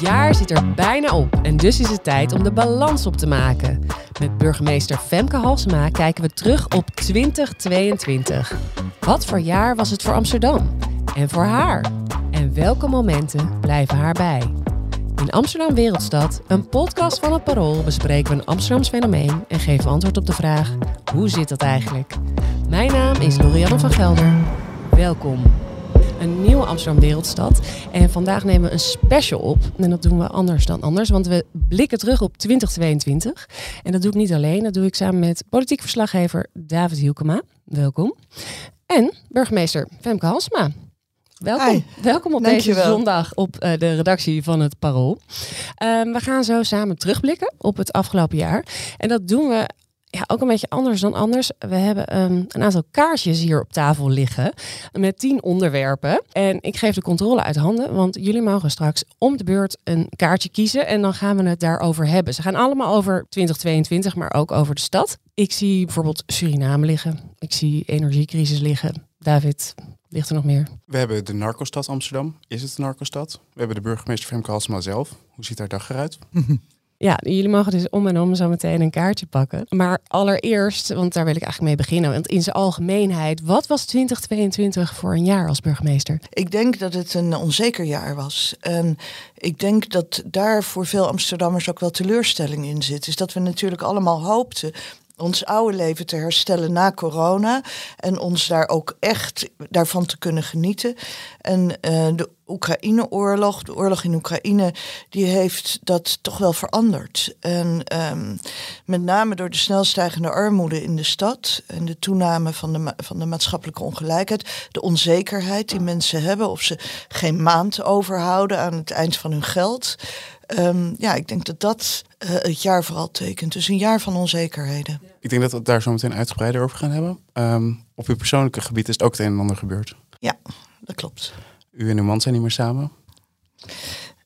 jaar zit er bijna op en dus is het tijd om de balans op te maken. Met burgemeester Femke Halsema kijken we terug op 2022. Wat voor jaar was het voor Amsterdam? En voor haar? En welke momenten blijven haar bij? In Amsterdam Wereldstad, een podcast van het Parool, bespreken we een Amsterdams fenomeen en geven antwoord op de vraag: hoe zit dat eigenlijk? Mijn naam is Lorianne van Gelder. Welkom een nieuwe Amsterdam Wereldstad. En vandaag nemen we een special op. En dat doen we anders dan anders, want we blikken terug op 2022. En dat doe ik niet alleen, dat doe ik samen met politiek verslaggever David Hielkema. Welkom. En burgemeester Femke Halsma. Welkom, welkom op deze zondag op uh, de redactie van het Parool. Um, we gaan zo samen terugblikken op het afgelopen jaar. En dat doen we ja, ook een beetje anders dan anders. We hebben um, een aantal kaartjes hier op tafel liggen met tien onderwerpen. En ik geef de controle uit handen, want jullie mogen straks om de beurt een kaartje kiezen en dan gaan we het daarover hebben. Ze gaan allemaal over 2022, maar ook over de stad. Ik zie bijvoorbeeld Suriname liggen. Ik zie energiecrisis liggen. David, ligt er nog meer? We hebben de narcostad Amsterdam. Is het een narcostad? We hebben de burgemeester Femke Halsema zelf. Hoe ziet haar dag eruit? Ja, jullie mogen dus om en om zo meteen een kaartje pakken. Maar allereerst, want daar wil ik eigenlijk mee beginnen. Want in zijn algemeenheid, wat was 2022 voor een jaar als burgemeester? Ik denk dat het een onzeker jaar was. En ik denk dat daar voor veel Amsterdammers ook wel teleurstelling in zit. Is dat we natuurlijk allemaal hoopten ons oude leven te herstellen na corona. En ons daar ook echt daarvan te kunnen genieten. En uh, de Oekraïne-oorlog, de oorlog in Oekraïne, die heeft dat toch wel veranderd. En um, met name door de snel stijgende armoede in de stad en de toename van de, van de maatschappelijke ongelijkheid, de onzekerheid die mensen hebben of ze geen maand overhouden aan het eind van hun geld. Um, ja, ik denk dat dat uh, het jaar vooral tekent. Dus een jaar van onzekerheden. Ik denk dat we het daar zo meteen uitgebreider over gaan hebben. Um, op uw persoonlijke gebied is het ook het een en ander gebeurd. Ja, dat klopt. U en uw man zijn niet meer samen?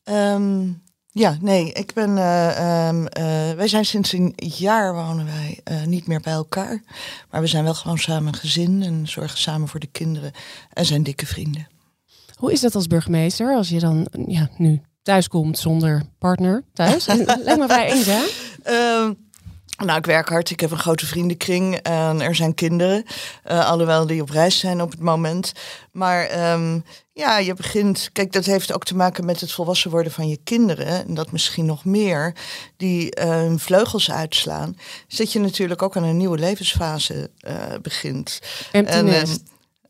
Um, ja, nee, ik ben. Uh, um, uh, wij zijn sinds een jaar wonen wij uh, niet meer bij elkaar. Maar we zijn wel gewoon samen gezin en zorgen samen voor de kinderen en zijn dikke vrienden. Hoe is dat als burgemeester als je dan ja, nu thuis komt zonder partner thuis? Lijkt me vrij eenzaam. Um, nou, ik werk hard. Ik heb een grote vriendenkring en er zijn kinderen. Uh, alhoewel die op reis zijn op het moment. Maar um, ja, je begint. Kijk, dat heeft ook te maken met het volwassen worden van je kinderen. En dat misschien nog meer. Die uh, hun vleugels uitslaan. Dus dat je natuurlijk ook aan een nieuwe levensfase uh, begint. En,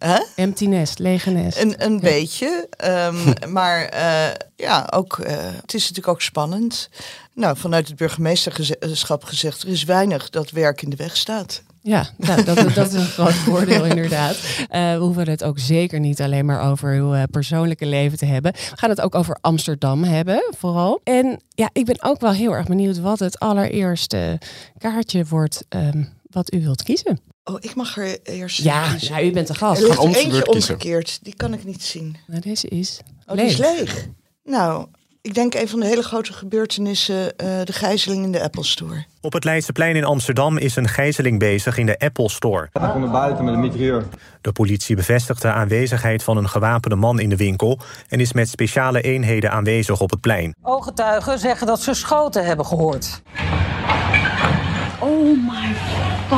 Huh? Empty nest, lege nest. Een, een ja. beetje. Um, maar uh, ja, ook, uh, het is natuurlijk ook spannend. Nou, vanuit het burgemeesterschap gezegd, er is weinig dat werk in de weg staat. Ja, nou, dat, dat, is een groot voordeel inderdaad. Uh, we hoeven het ook zeker niet alleen maar over uw uh, persoonlijke leven te hebben. We gaan het ook over Amsterdam hebben, vooral. En ja, ik ben ook wel heel erg benieuwd wat het allereerste kaartje wordt um, wat u wilt kiezen. Oh, ik mag er eerst. Ja, ja u bent de gast. Er ligt eentje omgekeerd. Die kan ik niet zien. Nou, deze is. Oh, leeg. die is leeg. Nou, ik denk een van de hele grote gebeurtenissen, uh, de gijzeling in de Apple Store. Op het Leidseplein in Amsterdam is een gijzeling bezig in de Apple Store. Hij komt naar buiten met een mitrailleur. De politie bevestigt de aanwezigheid van een gewapende man in de winkel... en is met speciale eenheden aanwezig op het plein. Ooggetuigen zeggen dat ze schoten hebben gehoord. Oh my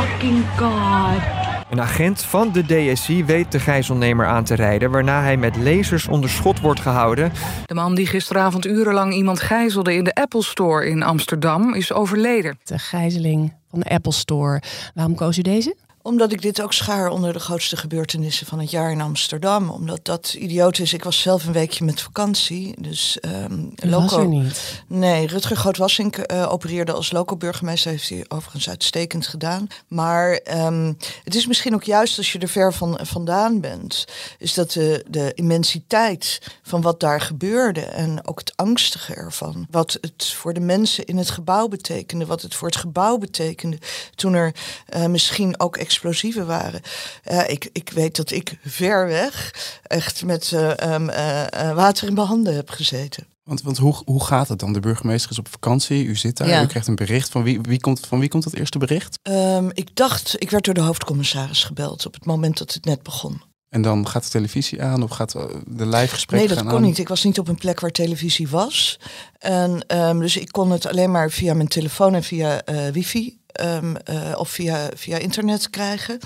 fucking god. Een agent van de DSI weet de gijzelnemer aan te rijden... waarna hij met lasers onder schot wordt gehouden. De man die gisteravond urenlang iemand gijzelde in de Apple Store in Amsterdam... is overleden. De gijzeling van de Apple Store. Waarom koos u deze? Omdat ik dit ook schaar onder de grootste gebeurtenissen van het jaar in Amsterdam. Omdat dat idioot is. Ik was zelf een weekje met vakantie. Dus um, loco. Was niet? Nee, Rutger Grootwassink uh, opereerde als loco-burgemeester. Heeft hij overigens uitstekend gedaan. Maar um, het is misschien ook juist als je er ver van vandaan bent. Is dat de, de immensiteit van wat daar gebeurde. En ook het angstige ervan. Wat het voor de mensen in het gebouw betekende. Wat het voor het gebouw betekende. Toen er uh, misschien ook explosieven waren. Uh, ik, ik weet dat ik ver weg echt met uh, um, uh, water in mijn handen heb gezeten. Want, want hoe, hoe gaat het dan? De burgemeester is op vakantie, u zit daar, ja. u krijgt een bericht. Van wie, wie komt, van wie komt dat eerste bericht? Um, ik dacht, ik werd door de hoofdcommissaris gebeld op het moment dat het net begon. En dan gaat de televisie aan of gaat eh, de live gesprek Nee, dat kon aan? niet. Ik was niet op een plek waar televisie was. En, ehm, dus ik kon het alleen maar via mijn telefoon en via eh, wifi ehm, eh, of via, via internet krijgen.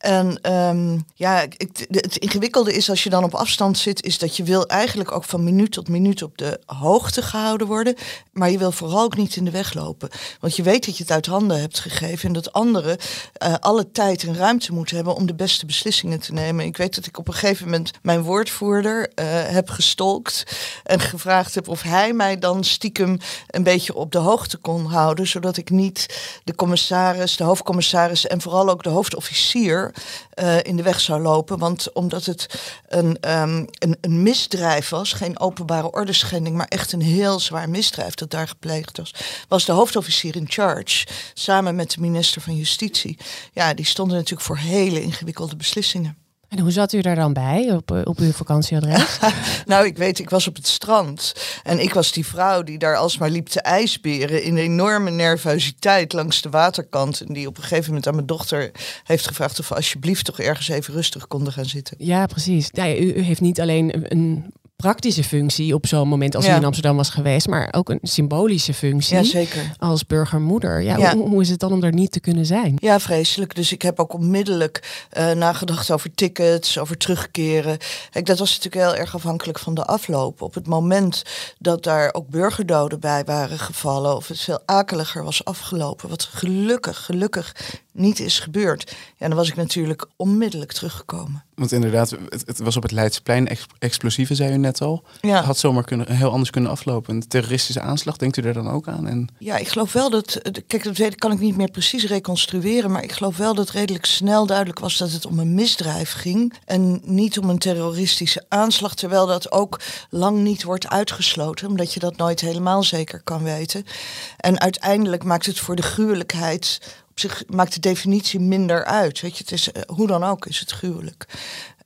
En ehm, ja, het ingewikkelde is als je dan op afstand zit, is dat je wil eigenlijk ook van minuut tot minuut op de hoogte gehouden worden. Maar je wil vooral ook niet in de weg lopen. Want je weet dat je het uit handen hebt gegeven en dat anderen eh, alle tijd en ruimte moeten hebben om de beste beslissingen te nemen. Ik weet dat ik op een gegeven moment mijn woordvoerder eh, heb gestolkt en gevraagd heb of hij mij dan stiekem een beetje op de hoogte kon houden, zodat ik niet de commissaris, de hoofdcommissaris en vooral ook de hoofdofficier eh, in de weg zou lopen. Want omdat het een, ehm, een, een misdrijf was, geen openbare ordeschending, maar echt een heel zwaar misdrijf dat daar gepleegd was, was de hoofdofficier in charge, samen met de minister van Justitie. Ja, die stonden natuurlijk voor hele ingewikkelde beslissingen. En hoe zat u daar dan bij op, eh, op uw vakantieadres? Nou, ik weet, ik was op het strand. En ik was die vrouw die daar alsmaar liep te ijsberen. In enorme nervositeit langs de waterkant. En die op een gegeven moment aan mijn dochter heeft gevraagd of we alsjeblieft toch ergens even rustig konden gaan zitten. ja, precies. Ja, u, u heeft niet alleen een- een praktische functie op zo'n moment als Ja. u in Amsterdam was geweest, maar ook een symbolische functie Ja, zeker. als burgermoeder. Ja, Ja. Hoe, hoe is het dan om er niet te kunnen zijn? Ja, vreselijk. Dus ik heb ook onmiddellijk eh, nagedacht over tickets, over terugkeren. Kijk, dat was natuurlijk heel erg afhankelijk van de afloop. Op het moment dat daar ook burgerdoden bij waren gevallen, of het veel akeliger was afgelopen, wat gelukkig, gelukkig niet is gebeurd, ja, dan was ik natuurlijk onmiddellijk teruggekomen. Want inderdaad, het, het was op het Leidsplein, ex explosieven zei u net al. Ja. Het had zomaar kunnen, heel anders kunnen aflopen. Een terroristische aanslag, denkt u daar dan ook aan? En Ja, ik geloof wel dat. Kijk, dat weet, kan ik niet meer precies reconstrueren. Maar ik geloof wel dat redelijk snel duidelijk was dat het om een misdrijf ging. En niet om een terroristische aanslag. Terwijl dat ook lang niet wordt uitgesloten. Omdat je dat nooit helemaal zeker kan weten. En uiteindelijk maakt het voor de gruwelijkheid. Zich maakt de definitie minder uit. Weet je, het is, eh, hoe dan ook is het gruwelijk.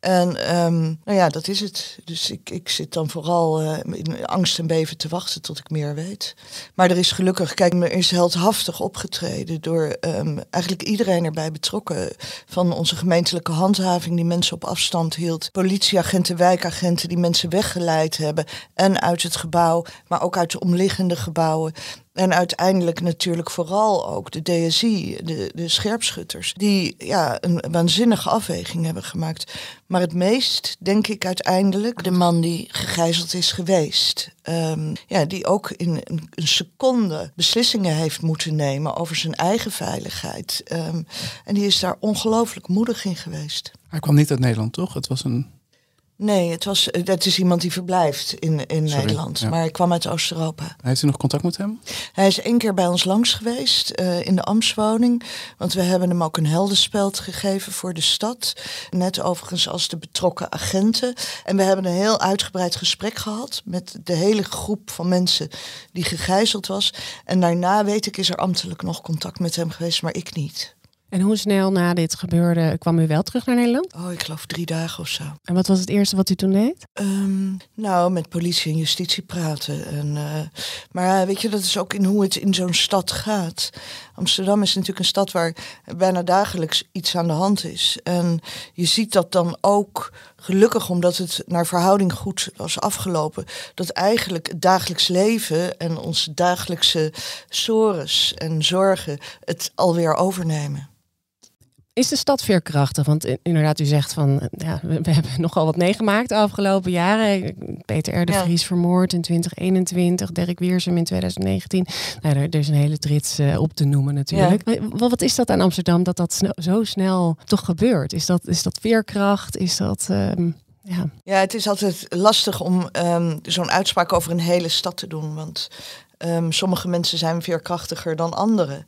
En ehm, nou ja, dat is het. Dus ik, ik zit dan vooral eh, in angst en beven te wachten tot ik meer weet. Maar er is gelukkig, kijk, er is heldhaftig opgetreden door ehm, eigenlijk iedereen erbij betrokken. Van onze gemeentelijke handhaving die mensen op afstand hield. Politieagenten, wijkagenten die mensen weggeleid hebben. En uit het gebouw, maar ook uit de omliggende gebouwen. En uiteindelijk natuurlijk vooral ook de DSI, de, de scherpschutters, die ja, een waanzinnige afweging hebben gemaakt. Maar het meest, denk ik uiteindelijk, de man die gegijzeld is geweest. Ehm, ja, die ook in een, een seconde beslissingen heeft moeten nemen over zijn eigen veiligheid. Ehm, en die is daar ongelooflijk moedig in geweest. hij kwam niet uit Nederland, toch? Het was een... Nee, het, was, eh, het is iemand die verblijft in, in Sorry, Nederland, ja. maar hij kwam uit Oost-Europa. Heeft u nog contact met hem? Hij is één keer bij ons langs geweest eh, in de Amswoning. Want we hebben hem ook een heldenspeld gegeven voor de stad. Net overigens als de betrokken agenten. En we hebben een heel uitgebreid gesprek gehad met de hele groep van mensen die gegijzeld was. En daarna weet ik is er ambtelijk nog contact met hem geweest, maar ik niet. En hoe snel na dit gebeurde kwam u wel terug naar Nederland? Oh, ik geloof drie dagen of zo. En wat was het eerste wat u toen deed? Ehm, nou, met politie en justitie praten. En, eh, maar ja, weet je, dat is ook in hoe het in zo'n stad gaat. Amsterdam is natuurlijk een stad waar bijna dagelijks iets aan de hand is. En je ziet dat dan ook, gelukkig omdat het naar verhouding goed was afgelopen, dat eigenlijk het dagelijks leven en onze dagelijkse sores en zorgen het alweer overnemen. Is de stad veerkrachtig? Want inderdaad, u zegt van, ja, we, we hebben nogal wat meegemaakt de afgelopen jaren. Peter R. de Ja. Vries vermoord in 2021, Dirk Wiersum in 2019. Nou, er, er is een hele trits eh, op te noemen natuurlijk. Wat, wat is dat aan Amsterdam dat dat zo snel toch gebeurt? Is dat, is dat veerkracht? Is dat... ehm, ja. Ja, het is altijd lastig om ehm, zo'n uitspraak over een hele stad te doen. Want ehm, sommige mensen zijn veerkrachtiger dan anderen.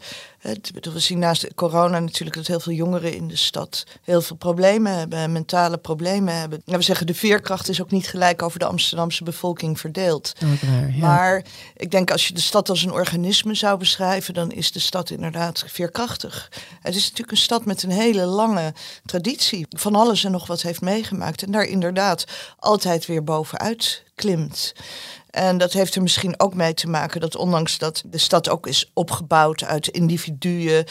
We zien naast corona natuurlijk dat heel veel jongeren in de stad heel veel problemen hebben, mentale problemen hebben. We zeggen de veerkracht is ook niet gelijk over de Amsterdamse bevolking verdeeld. Ja. Maar ik denk als je de stad als een organisme zou beschrijven, dan is de stad inderdaad veerkrachtig. Het is natuurlijk een stad met een hele lange traditie. Van alles en nog wat heeft meegemaakt. En daar inderdaad altijd weer bovenuit klimt. En dat heeft er misschien ook mee te maken dat ondanks dat de stad ook is opgebouwd uit individuen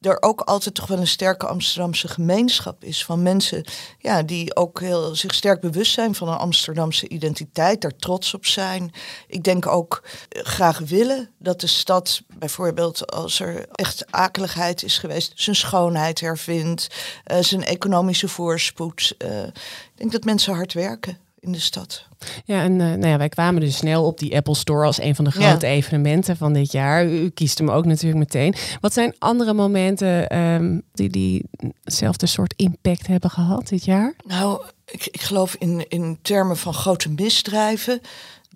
er ook altijd toch wel een sterke Amsterdamse gemeenschap is van mensen ja, die ook heel, zich sterk bewust zijn van een Amsterdamse identiteit, daar trots op zijn. Ik denk ook eh, graag willen dat de stad bijvoorbeeld als er echt akeligheid is geweest, zijn schoonheid hervindt, uh, zijn economische voorspoed. Uh, ik denk dat mensen hard werken in de stad. Ja, en uh, nou ja, wij kwamen dus snel op die Apple Store als een van de grote ja. evenementen van dit jaar. U, u, kiest hem ook natuurlijk meteen. Wat zijn andere momenten um, die diezelfde soort impact hebben gehad dit jaar? Nou, ik, ik geloof in, in termen van grote misdrijven.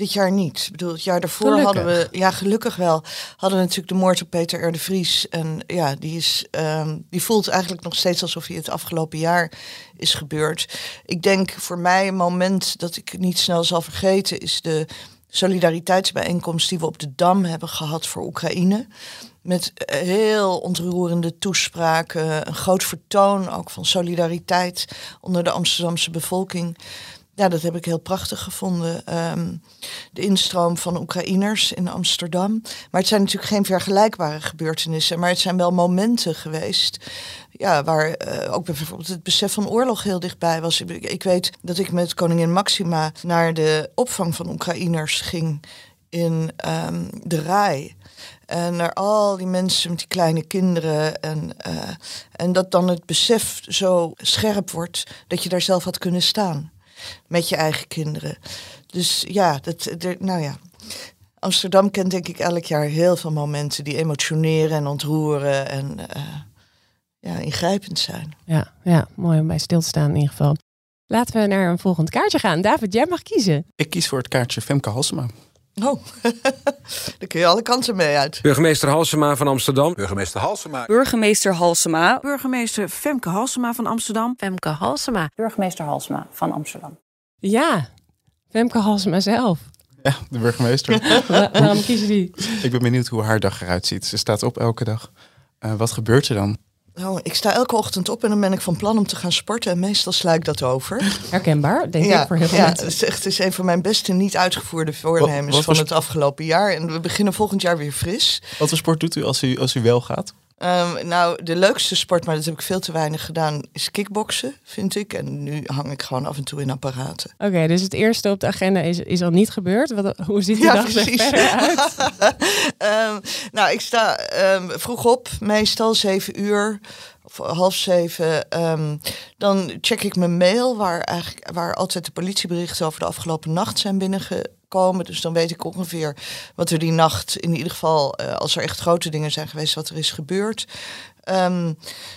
Dit jaar niet. Ik bedoel, het jaar daarvoor gelukkig. hadden we, ja, gelukkig wel, hadden we natuurlijk de moord op Peter R. de Vries. En ja, die, is, um, die voelt eigenlijk nog steeds alsof hij het afgelopen jaar is gebeurd. Ik denk voor mij een moment dat ik niet snel zal vergeten is de solidariteitsbijeenkomst die we op de Dam hebben gehad voor Oekraïne. Met heel ontroerende toespraken, een groot vertoon ook van solidariteit onder de Amsterdamse bevolking. Ja, dat heb ik heel prachtig gevonden. Um, de instroom van Oekraïners in Amsterdam. Maar het zijn natuurlijk geen vergelijkbare gebeurtenissen. Maar het zijn wel momenten geweest. Ja, waar uh, ook bijvoorbeeld het besef van oorlog heel dichtbij was. Ik, weet dat ik met koningin Maxima naar de opvang van Oekraïners ging in um, de Rai. En naar al die mensen met die kleine kinderen. En, uh, en dat dan het besef zo scherp wordt dat je daar zelf had kunnen staan met je eigen kinderen. Dus ja, dat, er, nou ja. Amsterdam kent denk ik elk jaar heel veel momenten die emotioneren en ontroeren en uh, ja, ingrijpend zijn. Ja, ja, mooi om bij stil te staan in ieder geval. Laten we naar een volgend kaartje gaan. David, jij mag kiezen. Ik kies voor het kaartje Femke Halsema. Oh, daar kun je alle kanten mee uit. Burgemeester Halsema van Amsterdam. Burgemeester Halsema. Burgemeester Halsema. Burgemeester Femke Halsema van Amsterdam. Femke Halsema. Burgemeester Halsema van Amsterdam. Ja, Femke Halsema zelf. Ja, de burgemeester. Waarom kiezen die? Ik ben benieuwd hoe haar dag eruit ziet. Ze staat op elke dag. Uh, wat gebeurt er dan? Nou, ik sta elke ochtend op en dan ben ik van plan om te gaan sporten. En meestal sla ik dat over. Herkenbaar, denk ja, ik, voor heel veel ja, mensen. Het is, echt, het is een van mijn beste niet uitgevoerde voornemens Wat- wat van het afgelopen jaar. En we beginnen volgend jaar weer fris. Wat voor sport doet u als u, als u wel gaat? Ehm, nou, de leukste sport, maar dat heb ik veel te weinig gedaan, is kickboksen, vind ik. En nu hang ik gewoon af en toe in apparaten. Oké, dus het eerste op de agenda is, is al niet gebeurd. Wat, hoe ziet die dag er verder uit? Ehm, nou, ik sta ehm, vroeg op, meestal zeven uur of half zeven. Dan check ik mijn mail, waar, eigenlijk, waar altijd de politieberichten over de afgelopen nacht zijn binnengekomen. Dus dan weet ik ongeveer wat er die nacht, in ieder geval eh, als er echt grote dingen zijn geweest, wat er is gebeurd. Ehm,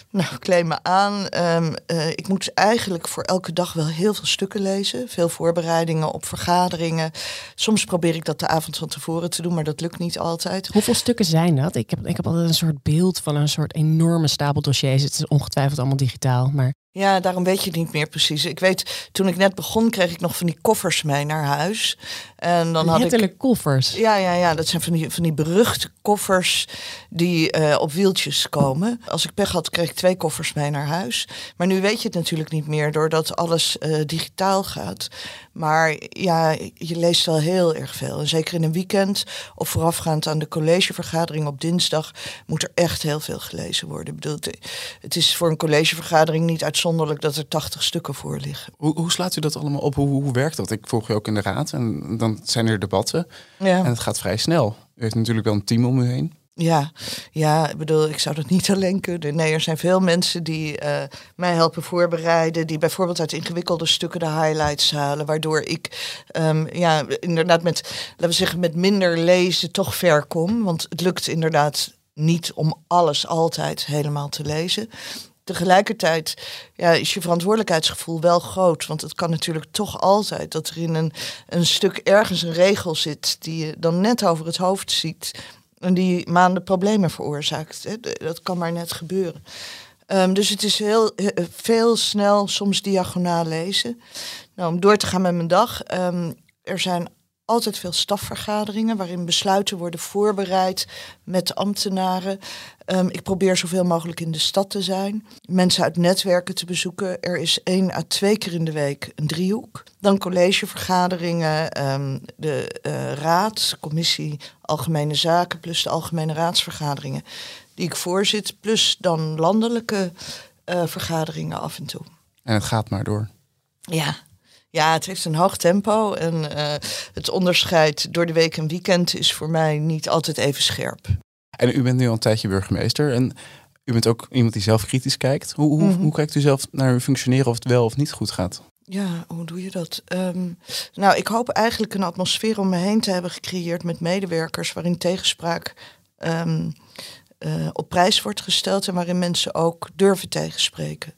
nou, kleed me aan. Ehm, eh, ik moet eigenlijk voor elke dag wel heel veel stukken lezen. Veel voorbereidingen op vergaderingen. Soms probeer ik dat de avond van tevoren te doen, maar dat lukt niet altijd. Hoeveel stukken zijn dat? Ik heb, ik heb altijd een soort beeld van een soort enorme stapel dossiers. Het is ongetwijfeld allemaal digitaal, maar... Ja, daarom weet je het niet meer precies. Ik weet, toen ik net begon, kreeg ik nog van die koffers mee naar huis. En dan had Letterlijk ik. koffers. Ja, ja, ja, dat zijn van die, van die beruchte koffers die eh, op wieltjes komen. Als ik pech had, kreeg ik twee koffers mee naar huis. Maar nu weet je het natuurlijk niet meer, doordat alles eh, digitaal gaat. Maar ja, je leest wel heel erg veel. En zeker in een weekend of voorafgaand aan de collegevergadering op dinsdag moet er echt heel veel gelezen worden. Ik bedoel, het- is voor een collegevergadering niet uitzonderlijk dat er 80 stukken voor liggen. Hoe, hoe slaat u dat allemaal op? Hoe, hoe werkt dat? Ik volg je ook in de raad en dan zijn er debatten. Ja. En het gaat vrij snel. U heeft natuurlijk wel een team om u heen. Ja, ja, ik bedoel, ik zou dat niet alleen kunnen. Nee, er zijn veel mensen die eh, mij helpen voorbereiden, die bijvoorbeeld uit ingewikkelde stukken de highlights halen, waardoor ik, ehm, ja, inderdaad met, laten we zeggen, met minder lezen toch ver kom. Want het lukt inderdaad niet om alles altijd helemaal te lezen. Tegelijkertijd ja, is je verantwoordelijkheidsgevoel wel groot. Want het kan natuurlijk toch altijd dat er in een, een stuk ergens een regel zit die je dan net over het hoofd ziet. Die maanden problemen veroorzaakt. Dat kan maar net gebeuren. Ehm, dus het is heel eh, veel snel, soms diagonaal lezen. Nou, om door te gaan met mijn dag. ehm, er zijn altijd veel stafvergaderingen waarin besluiten worden voorbereid met ambtenaren. Ehm, ik probeer zoveel mogelijk in de stad te zijn. Mensen uit netwerken te bezoeken. Er is één à twee keer in de week een driehoek. Dan collegevergaderingen, ehm, de eh, raad, commissie Algemene Zaken plus de Algemene Raadsvergaderingen. die ik voorzit, plus dan landelijke uh, vergaderingen af en toe. En het gaat maar door. Ja, ja, het heeft een hoog tempo en uh, het onderscheid door de week en weekend is voor mij niet altijd even scherp. En u bent nu al een tijdje burgemeester en u bent ook iemand die zelf kritisch kijkt. Hoe, hoe, mm -hmm. hoe kijkt u zelf naar uw functioneren of het wel of niet goed gaat? Ja, hoe doe je dat? Um, nou, ik hoop eigenlijk een atmosfeer om me heen te hebben gecreëerd met medewerkers waarin tegenspraak um, uh, op prijs wordt gesteld en waarin mensen ook durven tegenspreken.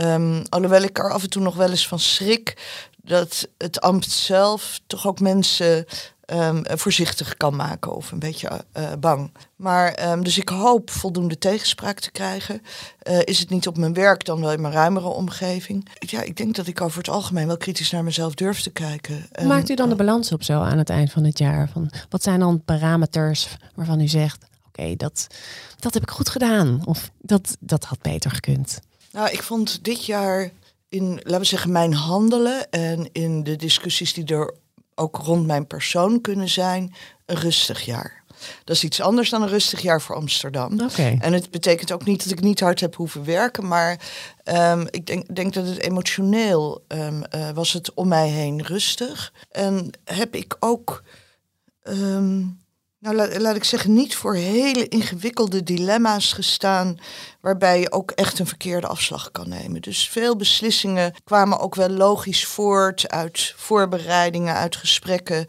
Um, alhoewel ik er af en toe nog wel eens van schrik dat het ambt zelf toch ook mensen um, voorzichtig kan maken of een beetje uh, bang. Maar um, dus ik hoop voldoende tegenspraak te krijgen. Uh, is het niet op mijn werk, dan wel in mijn ruimere omgeving. Ja, ik denk dat ik over het algemeen wel kritisch naar mezelf durf te kijken. Hoe maakt u dan de balans op zo aan het eind van het jaar? Van, wat zijn dan parameters waarvan u zegt: oké, okay, dat, dat heb ik goed gedaan. Of dat, dat had beter gekund. Nou, ik vond dit jaar in, laten we zeggen, mijn handelen en in de discussies die er ook rond mijn persoon kunnen zijn, een rustig jaar. Dat is iets anders dan een rustig jaar voor Amsterdam. Okay. En het betekent ook niet dat ik niet hard heb hoeven werken, maar um, ik denk, denk, dat het emotioneel um, uh, was het om mij heen rustig. En heb ik ook um, nou, laat, ik zeggen, niet voor hele ingewikkelde dilemma's gestaan. waarbij je ook echt een verkeerde afslag kan nemen. Dus veel beslissingen kwamen ook wel logisch voort uit voorbereidingen, uit gesprekken.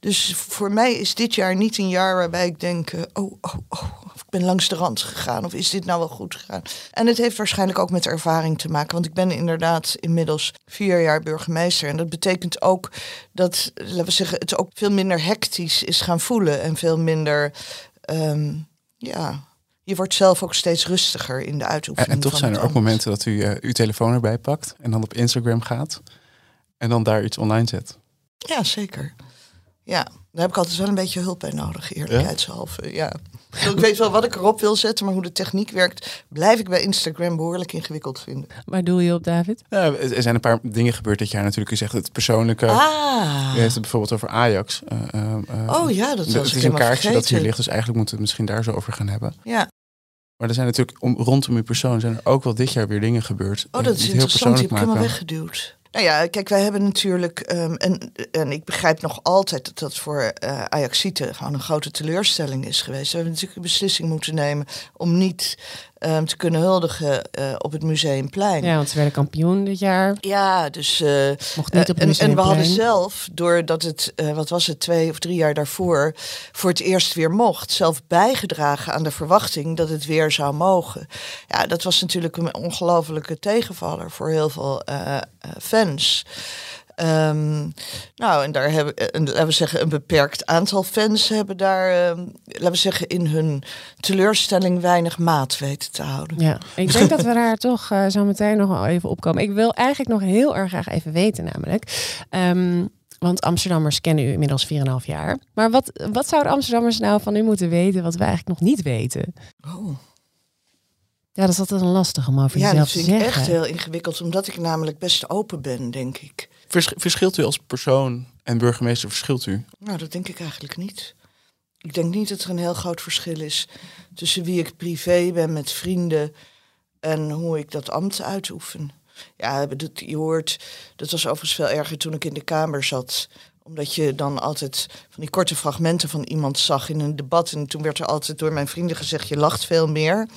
Dus voor mij is dit jaar niet een jaar waarbij ik denk: oh, oh, oh, ik ben langs de rand gegaan. Of is dit nou wel goed gegaan? En het heeft waarschijnlijk ook met ervaring te maken. Want ik ben inderdaad inmiddels vier jaar burgemeester. En dat betekent ook dat, laten we zeggen, het ook veel minder hectisch is gaan voelen. En veel minder, um, ja, je wordt zelf ook steeds rustiger in de uitoefening. En, en toch zijn er ook momenten dat u uh, uw telefoon erbij pakt en dan op Instagram gaat en dan daar iets online zet. Ja, zeker. Ja, daar heb ik altijd wel een beetje hulp bij nodig, eerlijkheidshalve. Ja. ja. Ik weet wel wat ik erop wil zetten, maar hoe de techniek werkt, blijf ik bij Instagram behoorlijk ingewikkeld vinden. Waar doe je op, David? Ja, er zijn een paar dingen gebeurd dit jaar natuurlijk. U zegt het persoonlijke. Ah. U heeft het bijvoorbeeld over Ajax. Uh, uh, oh ja, dat was Het is een kaartje dat hier ligt, dus eigenlijk moeten we het misschien daar zo over gaan hebben. Ja. Maar er zijn natuurlijk om, rondom uw persoon zijn er ook wel dit jaar weer dingen gebeurd. Oh, dat is interessant. Die heb ik helemaal weggeduwd. Nou ja, kijk, wij hebben natuurlijk, um, en, en ik begrijp nog altijd dat dat voor uh, Ajaxieten gewoon een grote teleurstelling is geweest. We hebben natuurlijk een beslissing moeten nemen om niet um, te kunnen huldigen uh, op het Museumplein. Ja, want ze werden kampioen dit jaar. Ja, dus... Uh, Mocht niet op het en, Museumplein. en we hadden zelf, doordat het, wat was het, twee of drie jaar daarvoor, voor het eerst weer mocht, zelf bijgedragen aan de verwachting dat het weer zou mogen. Ja, dat was natuurlijk een ongelofelijke tegenvaller voor heel veel fans. Um, nou, en daar hebben, en, laten we zeggen, een beperkt aantal fans hebben daar, um, laten we zeggen, in hun teleurstelling weinig maat weten te houden. Ja, ik denk dat we daar toch uh, zo meteen nog wel even opkomen. Ik wil eigenlijk nog heel erg graag even weten, namelijk. Um, want Amsterdammers kennen u inmiddels 4,5 jaar. Maar wat, wat zouden Amsterdammers nou van u moeten weten wat we eigenlijk nog niet weten? Oh. Ja, dat is altijd een lastig om over ja, jezelf te zeggen. Ja, dat vind ik echt heel ingewikkeld, omdat ik namelijk best open ben, denk ik. Vers verschilt u als persoon en burgemeester, verschilt u? Nou, dat denk ik eigenlijk niet. Ik denk niet dat er een heel groot verschil is tussen wie ik privé ben met vrienden en hoe ik dat ambt uitoefen. Ja, dat, je hoort, dat was overigens veel erger toen ik in de Kamer zat omdat je dan altijd van die korte fragmenten van iemand zag in een debat. En toen werd er altijd door mijn vrienden gezegd: je lacht veel meer.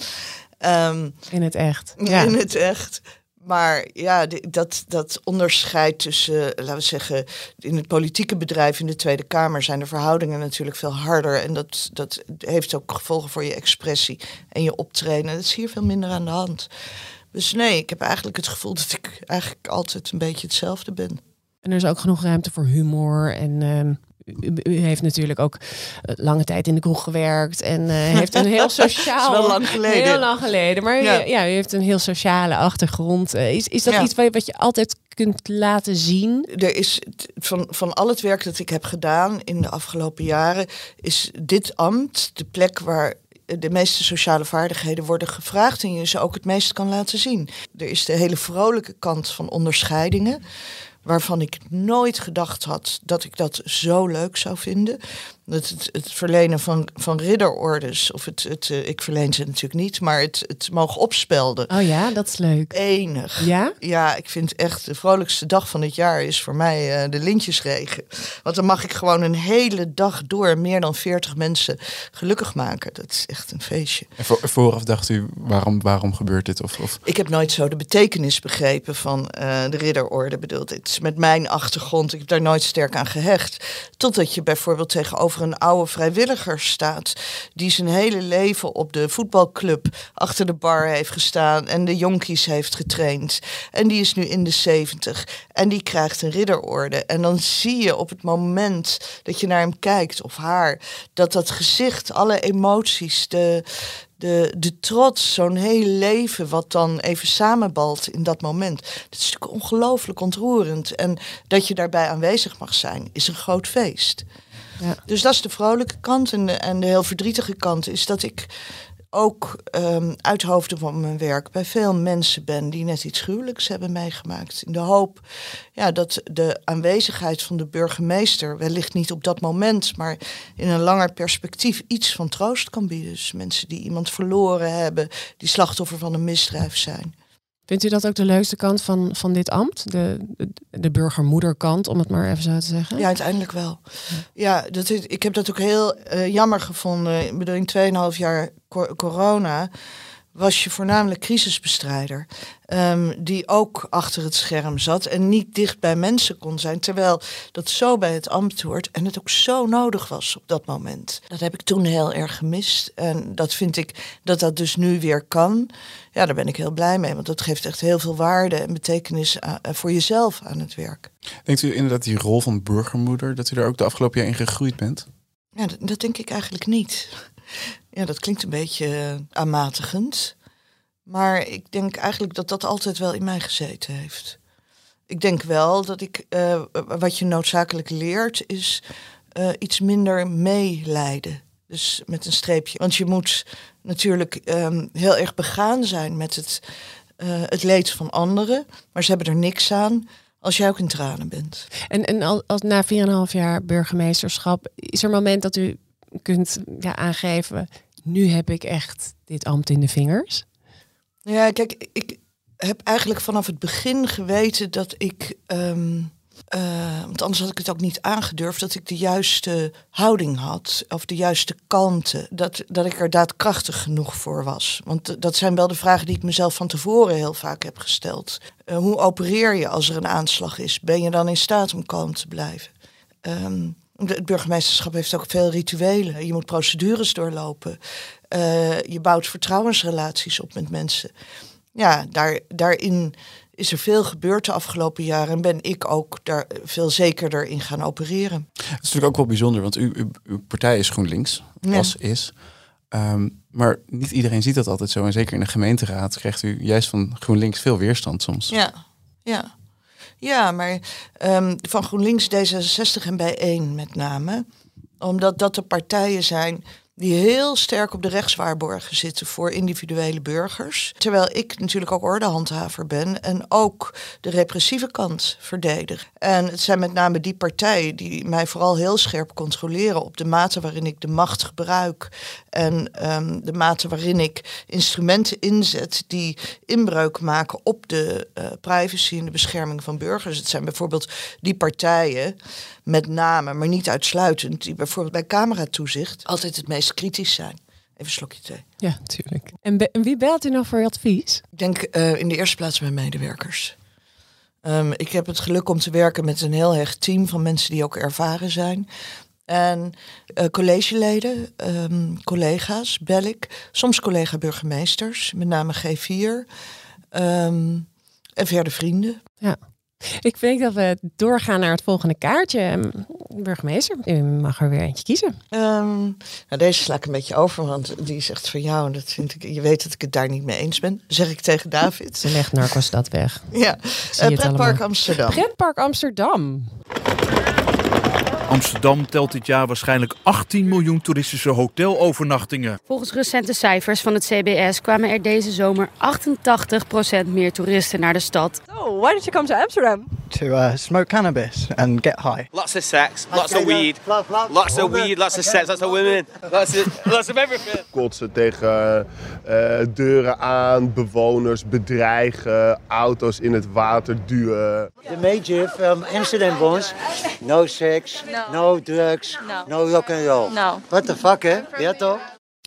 Um, in het echt. Ja. In het echt. Maar ja, dat, dat onderscheid tussen, laten we zeggen, in het politieke bedrijf in de Tweede Kamer zijn de verhoudingen natuurlijk veel harder. En dat, dat heeft ook gevolgen voor je expressie en je optreden. Dat is hier veel minder aan de hand. Dus nee, ik heb eigenlijk het gevoel dat ik eigenlijk altijd een beetje hetzelfde ben. En er is ook genoeg ruimte voor humor en uh, u, u, heeft natuurlijk ook lange tijd in de kroeg gewerkt en uh, heeft een heel sociaal. wel lang geleden. Heel lang geleden. Maar ja. U, ja, u heeft een heel sociale achtergrond. Uh, is, is dat ja. iets wat je, wat je altijd kunt laten zien? Er is van, van al het werk dat ik heb gedaan in de afgelopen jaren, is dit ambt de plek waar de meeste sociale vaardigheden worden gevraagd en je ze ook het meest kan laten zien. Er is de hele vrolijke kant van onderscheidingen. Waarvan ik nooit gedacht had dat ik dat zo leuk zou vinden. Het, het, het verlenen van, van ridderordes, of het, het, uh, ik verleen ze natuurlijk niet, maar het, het mogen opspelden. Oh ja, dat is leuk. Enig. Ja? Ja, ik vind echt de vrolijkste dag van het jaar is voor mij uh, de lintjesregen. Want dan mag ik gewoon een hele dag door meer dan 40 mensen gelukkig maken. Dat is echt een feestje. En voor, vooraf dacht u, waarom, waarom gebeurt dit? Of, of... Ik heb nooit zo de betekenis begrepen van uh, de ridderorde. Bedoeld, het is met mijn achtergrond, ik heb daar nooit sterk aan gehecht. Totdat je bijvoorbeeld tegenover een oude vrijwilliger staat. Die zijn hele leven op de voetbalclub achter de bar heeft gestaan. En de jonkies heeft getraind. En die is nu in de zeventig. En die krijgt een ridderorde. En dan zie je op het moment dat je naar hem kijkt of haar. Dat dat gezicht, alle emoties, de, de, de trots, zo'n heel leven wat dan even samenbalt in dat moment. Dat is natuurlijk ongelooflijk ontroerend. En dat je daarbij aanwezig mag zijn, is een groot feest. Ja. Dus dat is de vrolijke kant. En de, en de heel verdrietige kant is dat ik ook um, uit hoofden van mijn werk bij veel mensen ben die net iets gruwelijks hebben meegemaakt. In de hoop ja, dat de aanwezigheid van de burgemeester, wellicht niet op dat moment, maar in een langer perspectief iets van troost kan bieden. Dus mensen die iemand verloren hebben, die slachtoffer van een misdrijf zijn. Vindt u dat ook de leukste kant van, van dit ambt? De, de, de burgermoederkant, om het maar even zo te zeggen? Ja, uiteindelijk wel. Ja, dat is, ik heb dat ook heel uh, jammer gevonden. Ik bedoel, in 2,5 jaar corona was je voornamelijk crisisbestrijder. Um, die ook achter het scherm zat en niet dicht bij mensen kon zijn. Terwijl dat zo bij het ambt hoort en het ook zo nodig was op dat moment. Dat heb ik toen heel erg gemist. En dat vind ik dat dat dus nu weer kan. Ja, daar ben ik heel blij mee. Want dat geeft echt heel veel waarde en betekenis aan, voor jezelf aan het werk. Denkt u inderdaad die rol van burgermoeder, dat u daar ook de afgelopen jaar in gegroeid bent? Ja, dat, dat denk ik eigenlijk niet. Ja, dat klinkt een beetje aanmatigend. Maar ik denk eigenlijk dat dat altijd wel in mij gezeten heeft. Ik denk wel dat ik, uh, wat je noodzakelijk leert, is uh, iets minder meelijden. Dus met een streepje. Want je moet natuurlijk um, heel erg begaan zijn met het, uh, het leed van anderen. Maar ze hebben er niks aan als jij ook in tranen bent. En, en als na 4,5 jaar burgemeesterschap, is er een moment dat u kunt ja, aangeven, nu heb ik echt dit ambt in de vingers? Ja, kijk, ik heb eigenlijk vanaf het begin geweten dat ik, um, uh, want anders had ik het ook niet aangedurfd, dat ik de juiste houding had, of de juiste kanten, dat, dat ik er daadkrachtig genoeg voor was. Want dat zijn wel de vragen die ik mezelf van tevoren heel vaak heb gesteld. Uh, hoe opereer je als er een aanslag is? Ben je dan in staat om kalm te blijven? Um, het burgemeesterschap heeft ook veel rituelen. Je moet procedures doorlopen. Uh, je bouwt vertrouwensrelaties op met mensen. Ja, daar, daarin is er veel gebeurd de afgelopen jaren en ben ik ook daar veel zekerder in gaan opereren. Het is natuurlijk ook wel bijzonder, want u, uw, uw partij is GroenLinks, ja. is. Um, maar niet iedereen ziet dat altijd zo. En zeker in de gemeenteraad krijgt u juist van GroenLinks veel weerstand soms. Ja, ja. Ja, maar um, van GroenLinks, D66 en Bijeen met name. Omdat dat de partijen zijn die heel sterk op de rechtswaarborgen zitten voor individuele burgers. Terwijl ik natuurlijk ook ordehandhaver ben en ook de repressieve kant verdedig. En het zijn met name die partijen die mij vooral heel scherp controleren op de mate waarin ik de macht gebruik en um, de mate waarin ik instrumenten inzet die inbreuk maken op de uh, privacy en de bescherming van burgers. Het zijn bijvoorbeeld die partijen met name, maar niet uitsluitend, die bijvoorbeeld bij cameratoezicht altijd het meest kritisch zijn. Even een slokje thee. Ja, natuurlijk. En, be- en wie belt u nou voor advies? Ik denk uh, in de eerste plaats mijn medewerkers. Um, ik heb het geluk om te werken met een heel hecht team van mensen die ook ervaren zijn. En uh, collegeleden, um, collega's, bel ik. Soms collega-burgemeesters, met name G4. Um, en verder vrienden. Ja. Ik denk dat we doorgaan naar het volgende kaartje. Burgemeester, u mag er weer eentje kiezen. Um, nou, deze sla ik een beetje over, want die is echt van jou. En dat vind ik, je weet dat ik het daar niet mee eens ben, zeg ik tegen David. Ze legt Narcos dat weg. Ja, uh, Pretpark Amsterdam. Pretpark Amsterdam. Amsterdam telt dit jaar waarschijnlijk 18 miljoen toeristische hotelovernachtingen. Volgens recente cijfers van het CBS kwamen er deze zomer 88% meer toeristen naar de stad. Oh, why did you come to Amsterdam? To uh, smoke cannabis and get high. Lots of sex, lots of weed, lots of weed, lots of sex, lots of women, lots of, lots of everything. Kotsen tegen uh, deuren aan, bewoners bedreigen, auto's in het water duwen. The major from Amsterdam was no sex, no, no drugs, no. no rock and roll. No. What the fuck, hè? Ja toch?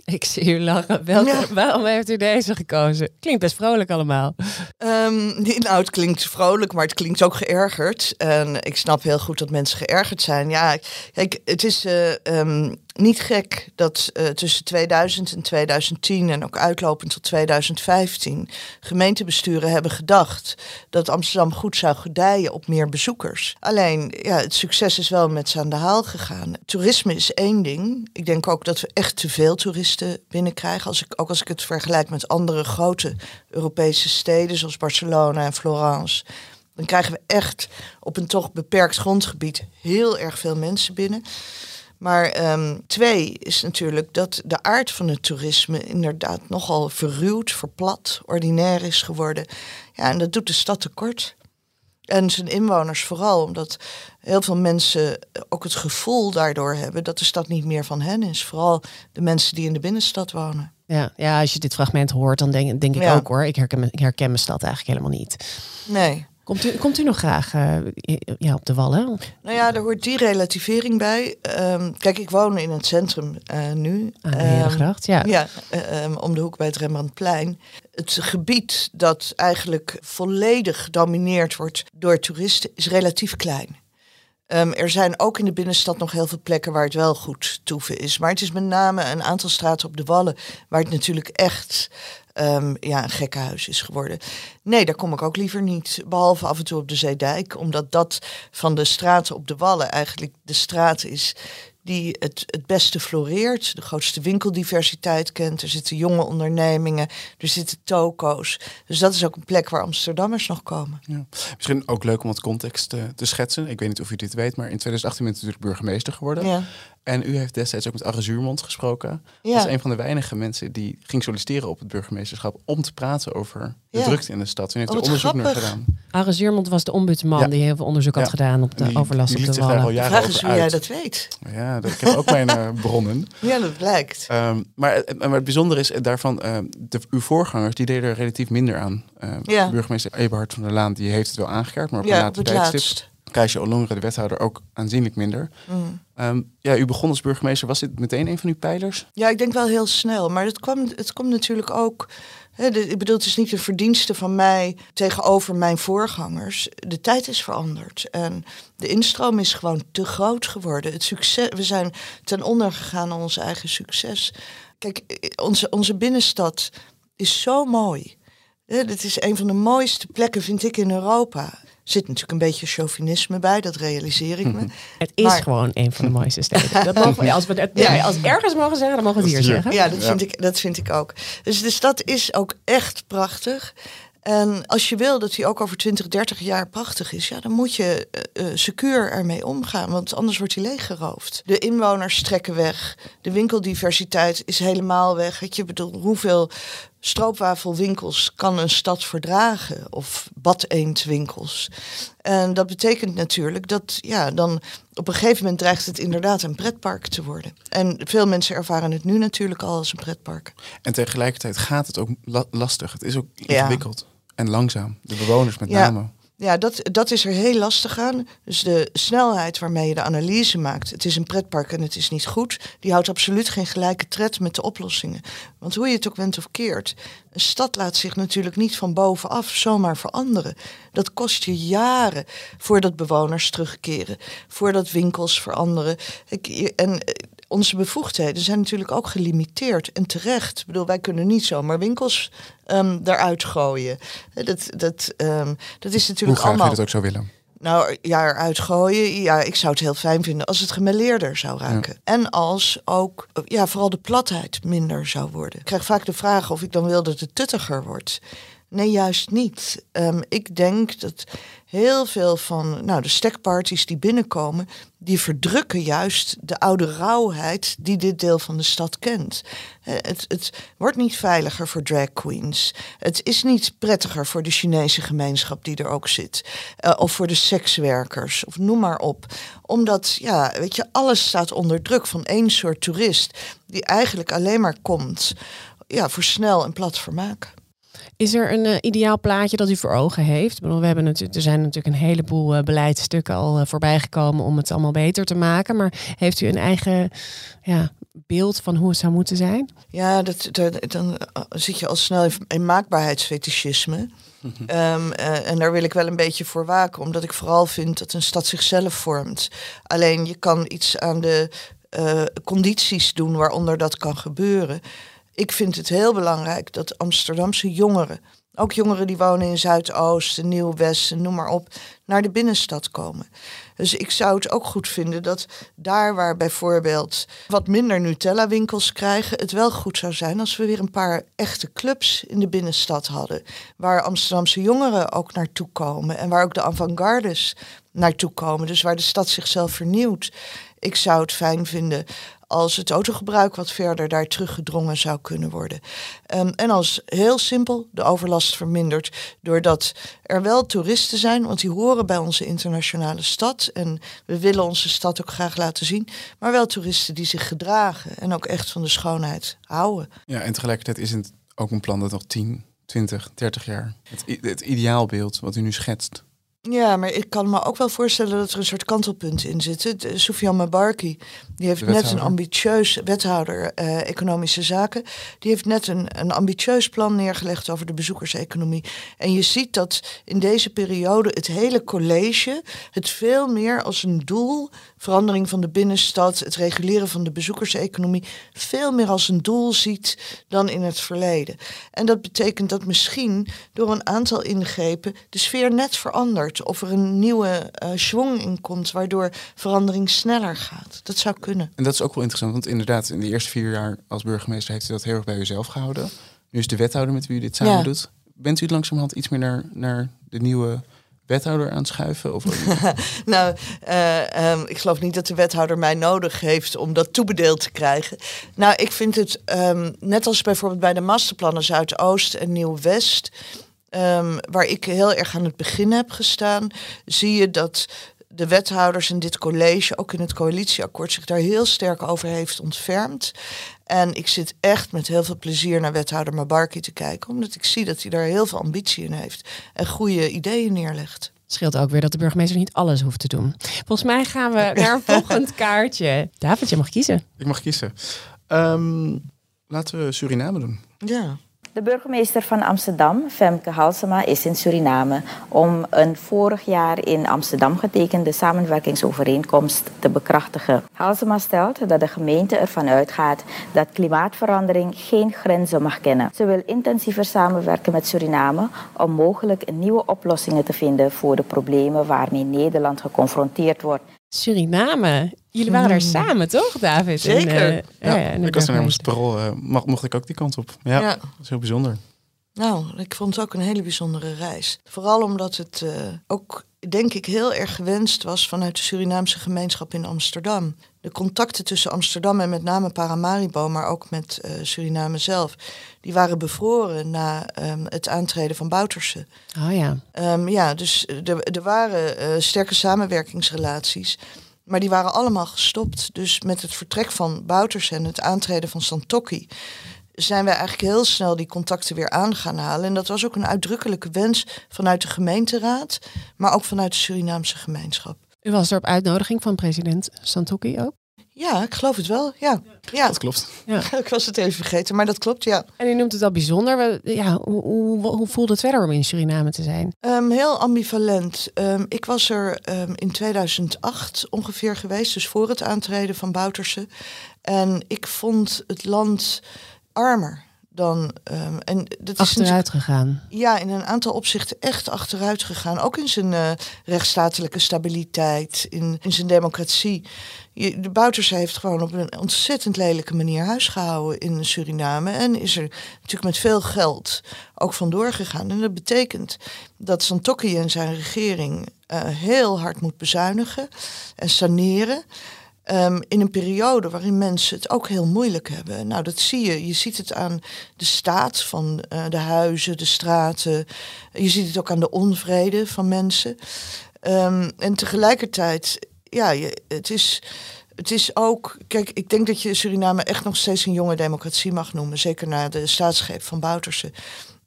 Ik zie u lachen. Welke, Waarom heeft u deze gekozen? Klinkt best vrolijk allemaal. Um, nou, het klinkt vrolijk, maar het klinkt ook geërgerd. En ik snap heel goed dat mensen geërgerd zijn. Ja, kijk, het is uh, um, niet gek dat uh, tussen 2000 en 2010 en ook uitlopend tot 2015 gemeentebesturen hebben gedacht dat Amsterdam goed zou gedijen op meer bezoekers. Alleen, ja, het succes is wel met ze aan de haal gegaan. Toerisme is één ding. Ik denk ook dat we echt te veel toeristen binnenkrijgen. Als ik, ook als ik het vergelijk met andere grote Europese steden zoals Barcelona en Florence. Dan krijgen we echt op een toch beperkt grondgebied heel erg veel mensen binnen. Maar um, twee is natuurlijk dat de aard van het toerisme inderdaad nogal verruwd, verplat, ordinair is geworden. Ja, en dat doet de stad tekort. En zijn inwoners vooral, omdat heel veel mensen ook het gevoel daardoor hebben dat de stad niet meer van hen is. Vooral de mensen die in de binnenstad wonen. Ja, ja als je dit fragment hoort, dan denk, denk ik ja. ook hoor. Ik herken, ik herken mijn stad eigenlijk helemaal niet. Nee. Komt u, komt u nog graag uh, ja, op de Wallen? Nou ja, er hoort die relativering bij. Um, kijk, ik woon in het centrum uh, nu. Aan de Herengracht, ja. Ja, um, om de hoek bij het Rembrandtplein. Het gebied dat eigenlijk volledig gedomineerd wordt door toeristen is relatief klein. Um, er zijn ook in de binnenstad nog heel veel plekken waar het wel goed toeven is. Maar het is met name een aantal straten op de Wallen waar het natuurlijk echt um, ja, een gekkenhuis is geworden. Nee, daar kom ik ook liever niet. Behalve af en toe op de Zeedijk. Omdat dat van de straten op de Wallen eigenlijk de straat is die het, het beste floreert, de grootste winkeldiversiteit kent. Er zitten jonge ondernemingen, er zitten toko's. Dus dat is ook een plek waar Amsterdammers nog komen. Ja. Misschien ook leuk om wat context te, te, schetsen. Ik weet niet of u dit weet, maar in 2018 bent u natuurlijk burgemeester geworden. Ja. En u heeft destijds ook met Arre Zuurmond gesproken. Ja. Dat is een van de weinige mensen die ging solliciteren op het burgemeesterschap om te praten over de ja. drukte in de stad. U heeft oh, er onderzoek naar gedaan. Arre Zuurmond was de ombudsman ja. die heel veel onderzoek had gedaan op de die, overlast die op de wallen. Vraag eens hoe jij dat weet. Ja, dat, ik heb ook mijn uh, bronnen. Ja, dat blijkt. Um, maar, maar het bijzondere is daarvan, uh, de, uw voorgangers die deden er relatief minder aan. Uh, ja. Burgemeester Eberhard van der Laan die heeft het wel aangekaart, maar op ja, een later tijdstip. Keisje Olongre, de wethouder, ook aanzienlijk minder. Mm. Um, ja, u begon als burgemeester. Was dit meteen een van uw pijlers? Ja, ik denk wel heel snel. Maar het, kwam, het komt natuurlijk ook... De, ik bedoel, het is niet de verdienste van mij tegenover mijn voorgangers. De tijd is veranderd. En de instroom is gewoon te groot geworden. Het succes, we zijn ten onder gegaan aan ons eigen succes. Kijk, onze, onze binnenstad is zo mooi. Het is een van de mooiste plekken, vind ik, in Europa zit natuurlijk een beetje chauvinisme bij, dat realiseer ik me. Het is maar... gewoon een van de mooiste steden. Dat mogen we, als we het ja. als ergens mogen zeggen, dan mogen we het hier zeggen. Ja, dat, Vind ik, dat vind ik ook. Dus de stad is ook echt prachtig. En als je wil dat hij ook over 20, 30 jaar prachtig is, ja, dan moet je uh, secuur ermee omgaan, want anders wordt hij leeggeroofd. De inwoners trekken weg, de winkeldiversiteit is helemaal weg. Je, bedoel, hoeveel stroopwafelwinkels kan een stad verdragen of badeendwinkels? En dat betekent natuurlijk dat ja, dan op een gegeven moment dreigt het inderdaad een pretpark te worden. En veel mensen ervaren het nu natuurlijk al als een pretpark. En tegelijkertijd gaat het ook la lastig. Het is ook ingewikkeld. Ja. En langzaam. De bewoners met ja. name. Ja, dat, dat is er heel lastig aan. Dus de snelheid waarmee je de analyse maakt. Het is een pretpark en het is niet goed. Die houdt absoluut geen gelijke tred met de oplossingen. Want hoe je het ook went of keert. Een stad laat zich natuurlijk niet van bovenaf zomaar veranderen. Dat kost je jaren voordat bewoners terugkeren. Voordat winkels veranderen. En onze bevoegdheden zijn natuurlijk ook gelimiteerd en terecht. Ik bedoel, wij kunnen niet zomaar winkels um, daaruit gooien. Dat, dat, um, dat is natuurlijk Hoe allemaal. je dat ook zou willen? Nou ja, eruit gooien. Ja, ik zou het heel fijn vinden als het gemeleerder zou raken. Ja. En als ook, ja, vooral de platheid minder zou worden. Ik krijg vaak de vraag of ik dan wil dat het tuttiger wordt. Nee, juist niet. Um, ik denk dat heel veel van nou, de stekparties die binnenkomen, die verdrukken juist de oude rauwheid die dit deel van de stad kent. Eh, Het, het wordt niet veiliger voor drag queens. Het is niet prettiger voor de Chinese gemeenschap die er ook zit. Eh, of voor de sekswerkers, of noem maar op. Omdat, ja, weet je, alles staat onder druk van één soort toerist. Die eigenlijk alleen maar komt ja, voor snel en plat vermaak. Is er een eh, ideaal plaatje dat u voor ogen heeft? Ik bedoel, we hebben natuurlijk, er zijn natuurlijk een heleboel uh, beleidsstukken al uh, voorbij gekomen om het allemaal beter te maken. Maar heeft u een eigen ja, beeld van hoe het zou moeten zijn? Ja, dat, dat, dan zit je al snel in maakbaarheidsfetischisme. Um, uh, en daar wil ik wel een beetje voor waken, omdat ik vooral vind dat een stad zichzelf vormt. Alleen je kan iets aan de uh, condities doen waaronder dat kan gebeuren. Ik vind het heel belangrijk dat Amsterdamse jongeren, ook jongeren die wonen in Zuidoosten, Nieuw-Westen, noem maar op, naar de binnenstad komen. Dus ik zou het ook goed vinden dat daar waar bijvoorbeeld wat minder Nutella-winkels krijgen, het wel goed zou zijn als we weer een paar echte clubs in de binnenstad hadden. Waar Amsterdamse jongeren ook naartoe komen en waar ook de avant-gardes naartoe komen. Dus waar de stad zichzelf vernieuwt. Ik zou het fijn vinden als het autogebruik wat verder daar teruggedrongen zou kunnen worden. Um, en als heel simpel de overlast vermindert doordat er wel toeristen zijn, want die horen bij onze internationale stad en we willen onze stad ook graag laten zien, maar wel toeristen die zich gedragen en ook echt van de schoonheid houden. Ja, en tegelijkertijd is het ook een plan dat nog 10, 20, 30 jaar het, het ideaalbeeld wat u nu schetst ja, maar ik kan me ook wel voorstellen dat er een soort kantelpunt in zit. Soufiane Mabarki, die heeft net een ambitieus wethouder uh, economische zaken. Die heeft net een, een ambitieus plan neergelegd over de bezoekerseconomie. En je ziet dat in deze periode het hele college het veel meer als een doel, verandering van de binnenstad, het reguleren van de bezoekerseconomie, veel meer als een doel ziet dan in het verleden. En dat betekent dat misschien door een aantal ingrepen de sfeer net verandert of er een nieuwe uh, schwung in komt, waardoor verandering sneller gaat. Dat zou kunnen. En dat is ook wel interessant, want inderdaad, in de eerste vier jaar als burgemeester heeft u dat heel erg bij uzelf gehouden. Nu is de wethouder met wie u dit samen ja. doet. Bent u langzamerhand iets meer naar, naar de nieuwe wethouder aanschuiven? Of nou, uh, um, ik geloof niet dat de wethouder mij nodig heeft om dat toebedeeld te krijgen. Nou, ik vind het, um, net als bijvoorbeeld bij de masterplannen Zuidoost en Nieuw-West... Um, waar ik heel erg aan het begin heb gestaan, zie je dat de wethouders in dit college, ook in het coalitieakkoord, zich daar heel sterk over heeft ontfermd. En ik zit echt met heel veel plezier naar wethouder Mabarki te kijken, omdat ik zie dat hij daar heel veel ambitie in heeft en goede ideeën neerlegt. Scheelt ook weer dat de burgemeester niet alles hoeft te doen. Volgens mij gaan we naar een volgend kaartje. David, je mag kiezen. Ik mag kiezen. Um, laten we Suriname doen. Ja. De burgemeester van Amsterdam, Femke Halsema, is in Suriname om een vorig jaar in Amsterdam getekende samenwerkingsovereenkomst te bekrachtigen. Halsema stelt dat de gemeente ervan uitgaat dat klimaatverandering geen grenzen mag kennen. Ze wil intensiever samenwerken met Suriname om mogelijk nieuwe oplossingen te vinden voor de problemen waarmee Nederland geconfronteerd wordt. Suriname. Jullie waren daar samen, toch, David? Zeker. En, uh, ja, ja, ik was er namens parool. Uh, mocht ik ook die kant op. Ja, ja, dat is heel bijzonder. Nou, ik vond het ook een hele bijzondere reis. Vooral omdat het uh, ook, denk ik, heel erg gewenst was vanuit de Surinaamse gemeenschap in Amsterdam. De contacten tussen Amsterdam en met name Paramaribo, maar ook met uh, Suriname zelf, die waren bevroren na um, het aantreden van Bouterse. Oh ja. Um, ja, dus er, er waren uh, sterke samenwerkingsrelaties. Maar die waren allemaal gestopt. Dus met het vertrek van Bouters en het aantreden van Santokki zijn wij eigenlijk heel snel die contacten weer aan gaan halen. En dat was ook een uitdrukkelijke wens vanuit de gemeenteraad, maar ook vanuit de Surinaamse gemeenschap. U was er op uitnodiging van president Santokki ook? Ja, ik geloof het wel. Ja, ja. dat klopt. Ja. ik was het even vergeten, maar dat klopt, ja. En u noemt het al bijzonder. Ja, hoe, hoe, hoe voelde het verder om in Suriname te zijn? Um, heel ambivalent. Um, ik was er um, in 2008 ongeveer geweest, dus voor het aantreden van Bouterse. En ik vond het land armer dan. Um, en dat achteruit gegaan. Ja, in een aantal opzichten echt achteruit gegaan. Ook in zijn uh, rechtsstatelijke stabiliteit, in, in zijn democratie. Je, de Bouterse heeft gewoon op een ontzettend lelijke manier huisgehouden in Suriname. En is er natuurlijk met veel geld ook vandoor gegaan. En dat betekent dat Santokki en zijn regering uh, heel hard moet bezuinigen en saneren. Um, in een periode waarin mensen het ook heel moeilijk hebben. Nou, dat zie je. Je ziet het aan de staat van uh, de huizen, de straten. Je ziet het ook aan de onvrede van mensen. Um, en tegelijkertijd, ja, het is. Het is ook, kijk, ik denk dat je Suriname echt nog steeds een jonge democratie mag noemen. Zeker na de staatsgreep van Bouterse.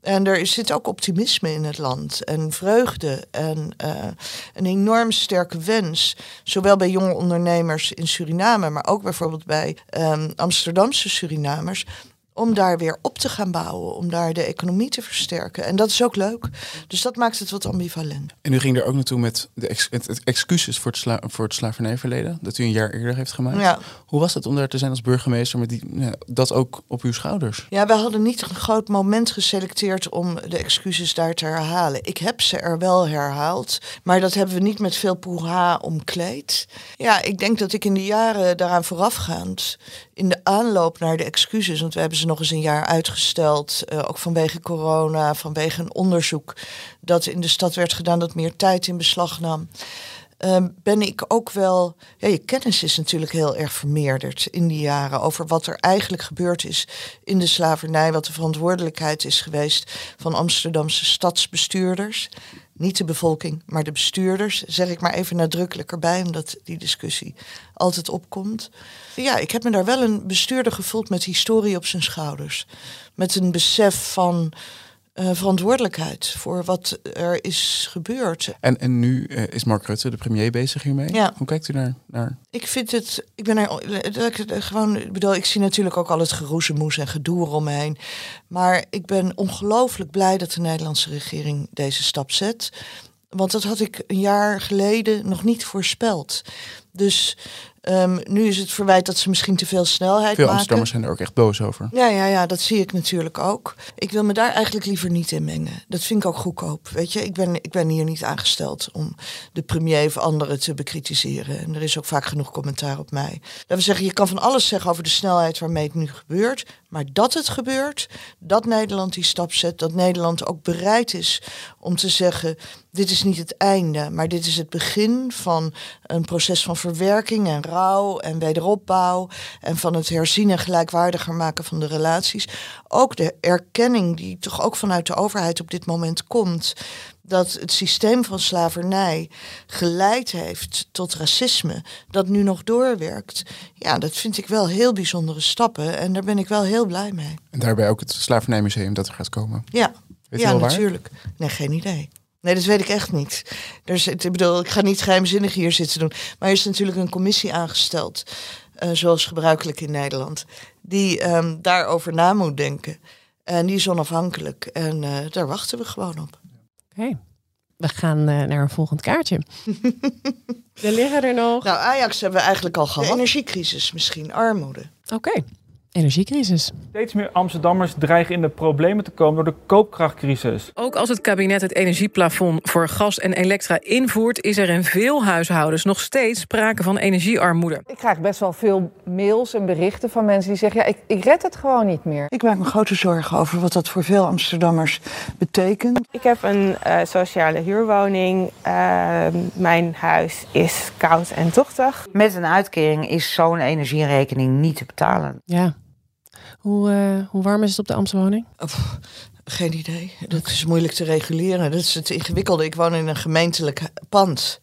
En er zit ook optimisme in het land en vreugde en uh, een enorm sterke wens, zowel bij jonge ondernemers in Suriname, maar ook bijvoorbeeld bij um, Amsterdamse Surinamers, om daar weer op te gaan bouwen, om daar de economie te versterken. En dat is ook leuk. Dus dat maakt het wat ambivalent. En u ging er ook naartoe met de ex het, excuses voor het, sla voor het slavernijverleden, dat u een jaar eerder heeft gemaakt. Ja. Hoe was het om daar te zijn als burgemeester met die, dat ook op uw schouders? Ja, we hadden niet een groot moment geselecteerd om de excuses daar te herhalen. Ik heb ze er wel herhaald, maar dat hebben we niet met veel poeha omkleed. Ja, ik denk dat ik in de jaren daaraan voorafgaand, in de aanloop naar de excuses, want we hebben ze nog eens een jaar uitgesteld. Uh, ook vanwege corona, vanwege een onderzoek dat in de stad werd gedaan dat meer tijd in beslag nam. Uh, ben ik ook wel. Je kennis is natuurlijk heel erg vermeerderd in die jaren over wat er eigenlijk gebeurd is in de slavernij, wat de verantwoordelijkheid is geweest van Amsterdamse stadsbestuurders. Niet de bevolking, maar de bestuurders, zeg ik maar even nadrukkelijk erbij, omdat die discussie altijd opkomt. Ja, ik heb me daar wel een bestuurder gevoeld met historie op zijn schouders. Met een besef van uh, verantwoordelijkheid voor wat er is gebeurd. En, en nu uh, is Mark Rutte, de premier, bezig hiermee. Ja. Hoe kijkt u daar naar? Ik vind het, ik ben er gewoon, ik bedoel, ik zie natuurlijk ook al het geroezemoes en gedoe eromheen. Maar ik ben ongelooflijk blij dat de Nederlandse regering deze stap zet. Want dat had ik een jaar geleden nog niet voorspeld. Dus Um, nu is het verwijt dat ze misschien te veel snelheid veel maken. Amsterdammers zijn er ook echt boos over. Ja, ja, ja, dat zie ik natuurlijk ook. Ik wil me daar eigenlijk liever niet in mengen. Dat vind ik ook goedkoop. Weet je, ik ben, ik ben hier niet aangesteld om de premier of anderen te bekritiseren. En er is ook vaak genoeg commentaar op mij. Dat we zeggen, je kan van alles zeggen over de snelheid waarmee het nu gebeurt. Maar dat het gebeurt, dat Nederland die stap zet, dat Nederland ook bereid is om te zeggen: dit is niet het einde, maar dit is het begin van een proces van verwerking en rouw en wederopbouw en van het herzien en gelijkwaardiger maken van de relaties. Ook de erkenning die toch ook vanuit de overheid op dit moment komt dat het systeem van slavernij geleid heeft tot racisme, dat nu nog doorwerkt. Ja, dat vind ik wel heel bijzondere stappen en daar ben ik wel heel blij mee. En daarbij ook het Slavernijmuseum dat er gaat komen. Ja, Weet ja natuurlijk. Nee, geen idee. Nee, dat weet ik echt niet. Er ik bedoel, ik ga niet geheimzinnig hier zitten doen. Maar er is natuurlijk een commissie aangesteld, uh, zoals gebruikelijk in Nederland, die um, daarover na moet denken. En die is onafhankelijk. En uh, daar wachten we gewoon op. Oké. Okay. We gaan uh, naar een volgend kaartje. er liggen er nog. Nou, Ajax hebben we eigenlijk al gehad. De energiecrisis misschien, armoede. Oké. Okay. Energiecrisis. Steeds meer Amsterdammers dreigen in de problemen te komen door de koopkrachtcrisis. Ook als het kabinet het energieplafond voor gas en elektra invoert, is er in veel huishoudens nog steeds sprake van energiearmoede. Ik krijg best wel veel mails en berichten van mensen die zeggen: ja, ik, ik red het gewoon niet meer. Ik maak me grote zorgen over wat dat voor veel Amsterdammers betekent. Ik heb een uh, sociale huurwoning. Uh, mijn huis is koud en tochtig. Met een uitkering is zo'n energierekening niet te betalen. Ja. Hoe, uh, hoe warm is het op de Amstwoning? Oh, geen idee. Dat is moeilijk te reguleren. Dat is het ingewikkelde. Ik woon in een gemeentelijk pand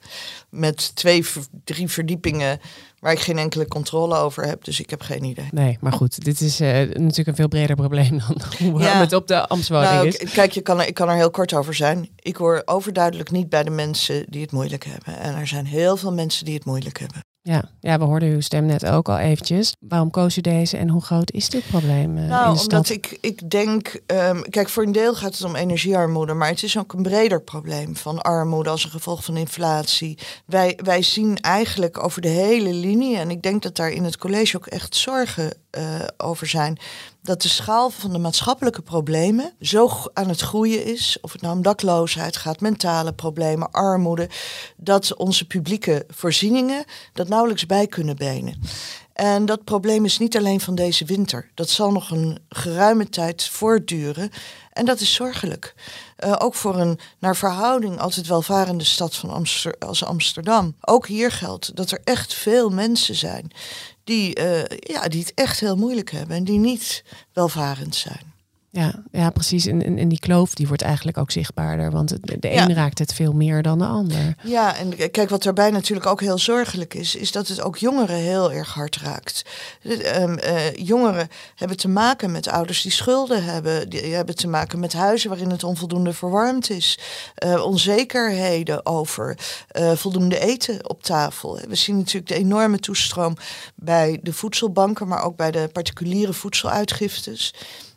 met twee, drie verdiepingen waar ik geen enkele controle over heb. Dus ik heb geen idee. Nee, maar goed, dit is uh, natuurlijk een veel breder probleem dan hoe warm ja. het op de Amstwoning nou, is. Kijk, je kan er, ik kan er heel kort over zijn. Ik hoor overduidelijk niet bij de mensen die het moeilijk hebben. En er zijn heel veel mensen die het moeilijk hebben. Ja, ja, we hoorden uw stem net ook al eventjes. Waarom koos u deze en hoe groot is dit probleem? Uh, nou, in de omdat ik, ik denk, um, kijk, voor een deel gaat het om energiearmoede, maar het is ook een breder probleem van armoede als een gevolg van inflatie. Wij, wij zien eigenlijk over de hele linie, en ik denk dat daar in het college ook echt zorgen eh, over zijn. Dat de schaal van de maatschappelijke problemen zo aan het groeien is. Of het nou om dakloosheid gaat, mentale problemen, armoede. Dat onze publieke voorzieningen dat nauwelijks bij kunnen benen. En dat probleem is niet alleen van deze winter. Dat zal nog een geruime tijd voortduren. En dat is zorgelijk. Eh, ook voor een naar verhouding altijd welvarende stad van als Amsterdam. Ook hier geldt dat er echt veel mensen zijn die, eh, ja, die het echt heel moeilijk hebben en die niet welvarend zijn. Ja, ja precies. En, en, en die kloof die wordt eigenlijk ook zichtbaarder. Want de Ja. een raakt het veel meer dan de ander. Ja, en kijk, wat daarbij natuurlijk ook heel zorgelijk is, is dat het ook jongeren heel erg hard raakt. De- ehm, eh, jongeren hebben te maken met ouders die schulden hebben, die hebben te maken met huizen waarin het onvoldoende verwarmd is, Eh, onzekerheden over eh, voldoende eten op tafel. We zien natuurlijk de enorme toestroom bij de voedselbanken, maar ook bij de particuliere voedseluitgiftes.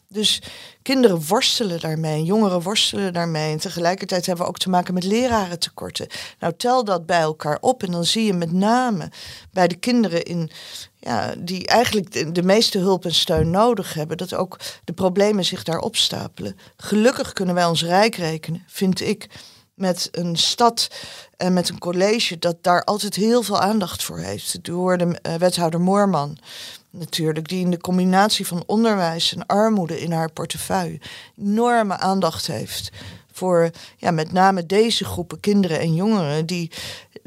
Dus kinderen worstelen daarmee, jongeren worstelen daarmee. En tegelijkertijd hebben we ook te maken met lerarentekorten. Nou, tel dat bij elkaar op en dan zie je met name bij de kinderen in, ja, die eigenlijk de, de meeste hulp en steun nodig hebben, dat ook de problemen zich daar opstapelen. Gelukkig kunnen wij ons rijk rekenen, vind ik, met een stad en met een college dat daar altijd heel veel aandacht voor heeft. U hoorde eh, wethouder Moorman natuurlijk, die in de combinatie van onderwijs en armoede in haar portefeuille enorme aandacht heeft voor ja, met name deze groepen kinderen en jongeren die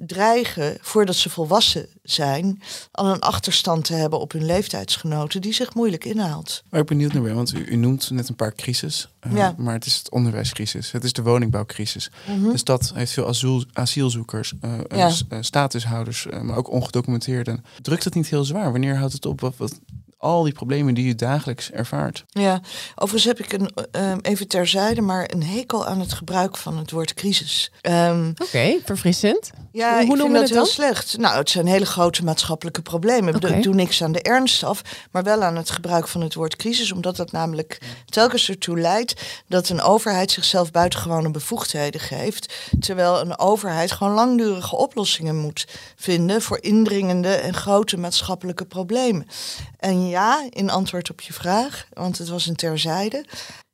dreigen, voordat ze volwassen zijn, al een achterstand te hebben op hun leeftijdsgenoten die zich moeilijk inhaalt. Waar ik benieuwd naar ben, want u, u noemt net een paar crisis. eh, Ja. Maar het is het onderwijscrisis, het is de woningbouwcrisis. Mhm. De stad heeft veel asiel, asielzoekers, Ja. eh, statushouders, maar ook ongedocumenteerden. Drukt het niet heel zwaar? Wanneer houdt het op? Wat, wat, al die problemen die u dagelijks ervaart. Ja, overigens heb ik een, ehm, even terzijde, maar een hekel aan het gebruik van het woord crisis. Ehm, Oké, verfrissend. Ja, Hoe- hoe ik vind noemen we dat het heel dan? slecht. Nou, het zijn hele grote maatschappelijke problemen. Ik doe niks aan de ernst af, maar wel aan het gebruik van het woord crisis, omdat dat namelijk telkens ertoe leidt dat een overheid zichzelf buitengewone bevoegdheden geeft, terwijl een overheid gewoon langdurige oplossingen moet vinden voor indringende en grote maatschappelijke problemen. En ja, in antwoord op je vraag, want het was een terzijde,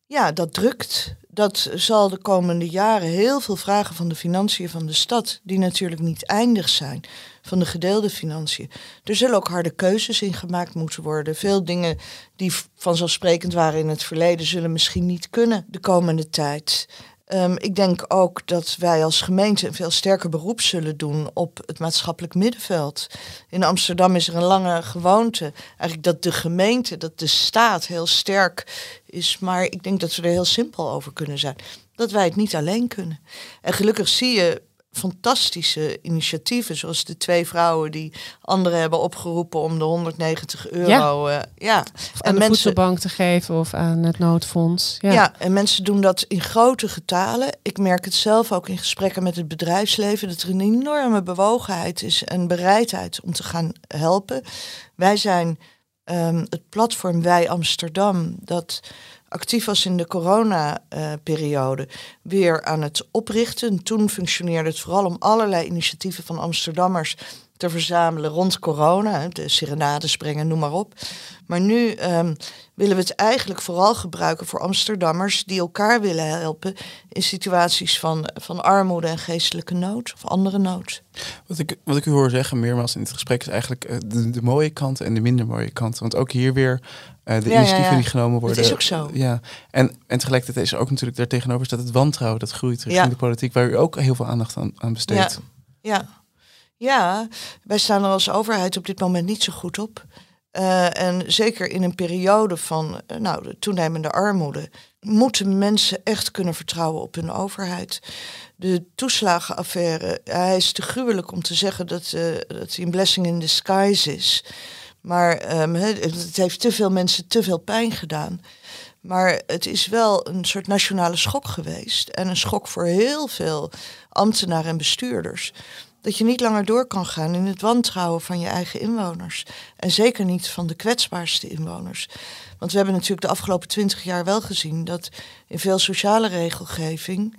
ja, dat drukt. Dat zal de komende jaren heel veel vragen van de financiën van de stad, die natuurlijk niet eindig zijn, van de gedeelde financiën. Er zullen ook harde keuzes in gemaakt moeten worden. Veel dingen die vanzelfsprekend waren in het verleden, zullen misschien niet kunnen de komende tijd. Ehm, ik denk ook dat wij als gemeente een veel sterker beroep zullen doen op het maatschappelijk middenveld. In Amsterdam is er een lange gewoonte, eigenlijk dat de gemeente, dat de staat heel sterk is. Maar ik denk dat we er heel simpel over kunnen zijn. Dat wij het niet alleen kunnen. En gelukkig zie je fantastische initiatieven, zoals de twee vrouwen die anderen hebben opgeroepen om de 190 euro. Ja, ja. Of aan de voedselbank te geven of aan het noodfonds. Ja. Ja. en mensen doen dat in grote getalen. Ik merk het zelf ook in gesprekken met het bedrijfsleven dat er een enorme bewogenheid is en bereidheid om te gaan helpen. Wij zijn ehm, het platform Wij Amsterdam dat actief was in de corona-periode, weer aan het oprichten. Toen functioneerde het vooral om allerlei initiatieven van Amsterdammers te verzamelen rond corona. De serenades brengen, noem maar op. Maar nu ehm, willen we het eigenlijk vooral gebruiken voor Amsterdammers die elkaar willen helpen in situaties van, van armoede en geestelijke nood of andere nood. Wat ik, wat ik u hoor zeggen meermaals in het gesprek is eigenlijk eh, de, mooie kanten en de minder mooie kanten. Want ook hier weer de Ja, initiatieven ja. die genomen Dat worden. is ook zo. Ja, en, en tegelijkertijd is er ook natuurlijk daartegenover staat het wantrouwen dat groeit richting de politiek, waar u ook heel veel aandacht aan, aan besteedt. Ja, ja. wij staan er als overheid op dit moment niet zo goed op. Eh, en zeker in een periode van eh, nou, de toenemende armoede moeten mensen echt kunnen vertrouwen op hun overheid. De toeslagenaffaire, hij is te gruwelijk om te zeggen dat, eh, dat hij een blessing in disguise is. Maar ehm, het heeft te veel mensen te veel pijn gedaan. Maar het is wel een soort nationale schok geweest. En een schok voor heel veel ambtenaren en bestuurders. Dat je niet langer door kan gaan in het wantrouwen van je eigen inwoners. En zeker niet van de kwetsbaarste inwoners. Want we hebben natuurlijk de afgelopen twintig jaar wel gezien dat in veel sociale regelgeving.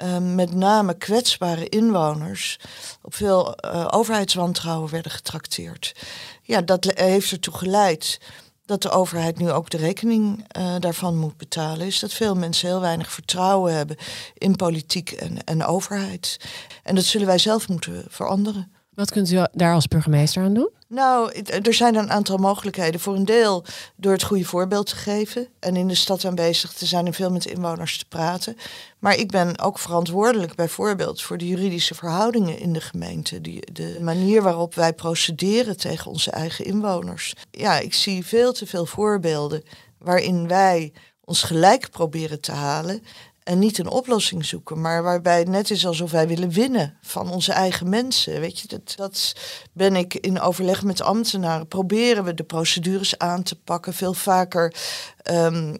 Eh, met name kwetsbare inwoners op veel eh, overheidswantrouwen werden getrakteerd. Ja, dat heeft ertoe geleid dat de overheid nu ook de rekening uh, daarvan moet betalen, is dat veel mensen heel weinig vertrouwen hebben in politiek en, en overheid. En dat zullen wij zelf moeten veranderen. Wat kunt u daar als burgemeester aan doen? Nou, er zijn een aantal mogelijkheden. Voor een deel door het goede voorbeeld te geven en in de stad aanwezig te zijn en veel met inwoners te praten. Maar ik ben ook verantwoordelijk bijvoorbeeld voor de juridische verhoudingen in de gemeente. Die, de manier waarop wij procederen tegen onze eigen inwoners. Ja, ik zie veel te veel voorbeelden waarin wij ons gelijk proberen te halen en niet een oplossing zoeken, maar waarbij het net is alsof wij willen winnen van onze eigen mensen. Weet je, dat, dat ben ik in overleg met ambtenaren. Proberen we de procedures aan te pakken, veel vaker. Um,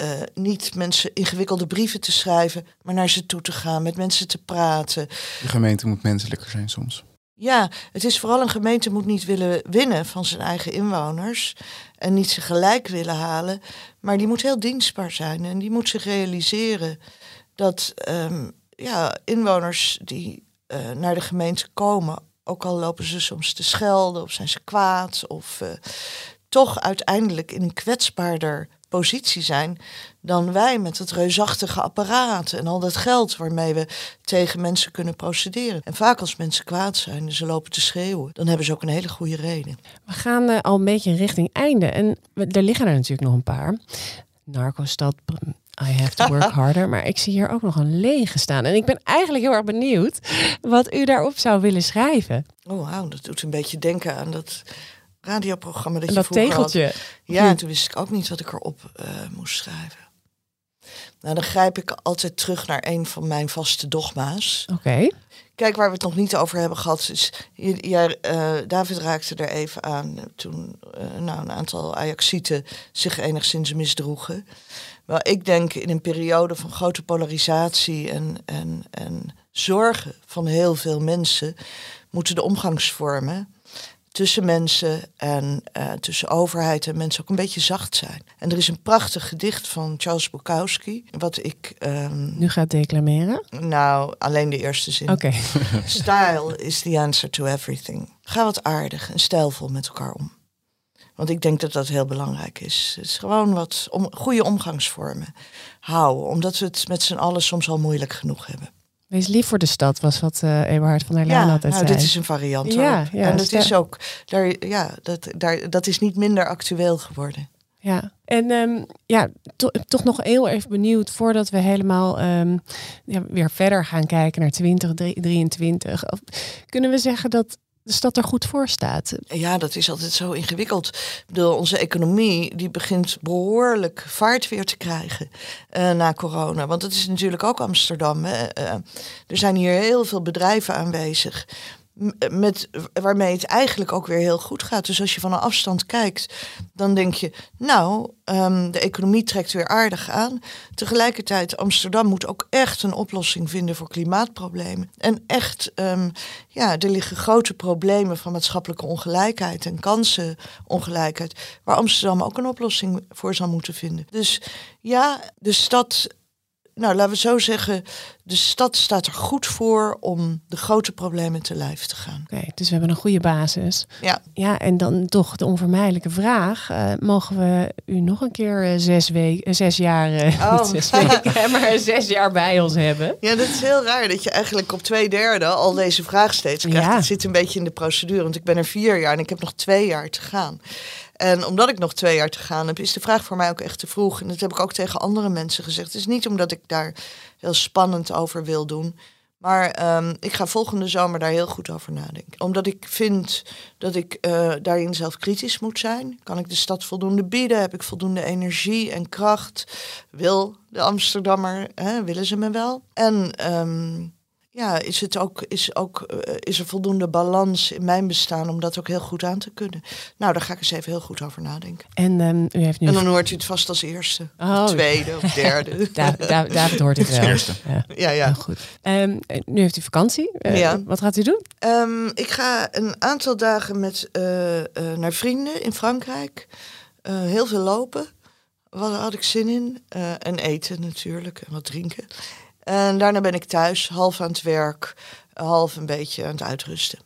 uh, niet mensen ingewikkelde brieven te schrijven, maar naar ze toe te gaan, met mensen te praten. De gemeente moet menselijker zijn soms. Ja, het is vooral een gemeente moet niet willen winnen van zijn eigen inwoners en niet ze gelijk willen halen, maar die moet heel dienstbaar zijn en die moet zich realiseren dat um, ja, inwoners die uh, naar de gemeente komen, ook al lopen ze soms te schelden of zijn ze kwaad of uh, toch uiteindelijk in een kwetsbaarder positie zijn dan wij met het reusachtige apparaat en al dat geld waarmee we tegen mensen kunnen procederen. En vaak als mensen kwaad zijn en ze lopen te schreeuwen, dan hebben ze ook een hele goede reden. We gaan uh, al een beetje richting einde en er liggen er natuurlijk nog een paar. Narcostad, I have to work harder. Maar ik zie hier ook nog een lege staan. En ik ben eigenlijk heel erg benieuwd wat u daarop zou willen schrijven. Oh, wauw, dat doet een beetje denken aan dat radioprogramma dat, en je dat tegeltje. Had. Ja, hm. toen wist ik ook niet wat ik erop uh, moest schrijven. Nou, dan grijp ik altijd terug naar een van mijn vaste dogma's. Oké. Kijk, waar we het nog niet over hebben gehad, is. Uh, David raakte er even aan toen uh, nou, een aantal Ajaxieten zich enigszins misdroegen. Wel, ik denk in een periode van grote polarisatie en, en, en zorgen van heel veel mensen, moeten de omgangsvormen tussen mensen en uh, tussen overheid en mensen ook een beetje zacht zijn. En er is een prachtig gedicht van Charles Bukowski, wat ik... Um, nu gaat declameren? Nou, alleen de eerste zin. Oké. Okay. Style is the answer to everything. Ga wat aardig en stijlvol met elkaar om. Want ik denk dat dat heel belangrijk is. Het is gewoon wat om, goede omgangsvormen houden, omdat we het met z'n allen soms al moeilijk genoeg hebben. Wees lief voor de stad, was wat uh, Eberhard van der Laan ja, altijd nou, zei. dit is een variant. Ja, ja, en dat is ook, daar, ja, dat, daar, dat is niet minder actueel geworden. Ja, en um, ja, to, toch nog heel even benieuwd voordat we helemaal um, ja, weer verder gaan kijken naar 2023. Kunnen we zeggen dat de stad er goed voor staat. Ja, dat is altijd zo ingewikkeld. Ik bedoel, onze economie die begint behoorlijk vaart weer te krijgen uh, na corona. Want het is natuurlijk ook Amsterdam. Hè. Uh, er zijn hier heel veel bedrijven aanwezig met, waarmee het eigenlijk ook weer heel goed gaat. Dus als je van een afstand kijkt, dan denk je, nou, um, de economie trekt weer aardig aan. Tegelijkertijd, Amsterdam moet ook echt een oplossing vinden voor klimaatproblemen. En echt, um, ja, er liggen grote problemen van maatschappelijke ongelijkheid en kansenongelijkheid, waar Amsterdam ook een oplossing voor zal moeten vinden. Dus ja, de stad nou, laten we zo zeggen, de stad staat er goed voor om de grote problemen te lijf te gaan. Oké, dus we hebben een goede basis. Ja. Ja, en dan toch de onvermijdelijke vraag. Uh, mogen we u nog een keer uh, zes, weken, uh, zes jaar, oh. zes weken, maar zes jaar bij ons hebben? Ja, dat is heel raar dat je eigenlijk op twee derde al deze vraag steeds krijgt. Ja. Het zit een beetje in de procedure, want ik ben er vier jaar en ik heb nog twee jaar te gaan. En omdat ik nog twee jaar te gaan heb, is de vraag voor mij ook echt te vroeg. En dat heb ik ook tegen andere mensen gezegd. Het is niet omdat ik daar heel spannend over wil doen. Maar um, ik ga volgende zomer daar heel goed over nadenken. Omdat ik vind dat ik uh, daarin zelf kritisch moet zijn. Kan ik de stad voldoende bieden? Heb ik voldoende energie en kracht? Wil de Amsterdammer, hè, willen ze me wel? En um, ja, is, het ook, is, ook, uh, is er voldoende balans in mijn bestaan om dat ook heel goed aan te kunnen? Nou, daar ga ik eens even heel goed over nadenken. En, um, u heeft nu en dan hoort u het vast als eerste, oh. of tweede of derde. David, David hoort het wel. Eerste. Ja, ja. ja. goed. Um, nu heeft u vakantie. Uh, ja. Wat gaat u doen? Um, ik ga een aantal dagen met, uh, naar vrienden in Frankrijk. heel veel lopen. Wat had ik zin in? en eten natuurlijk en wat drinken. En daarna ben ik thuis, half aan het werk, half een beetje aan het uitrusten.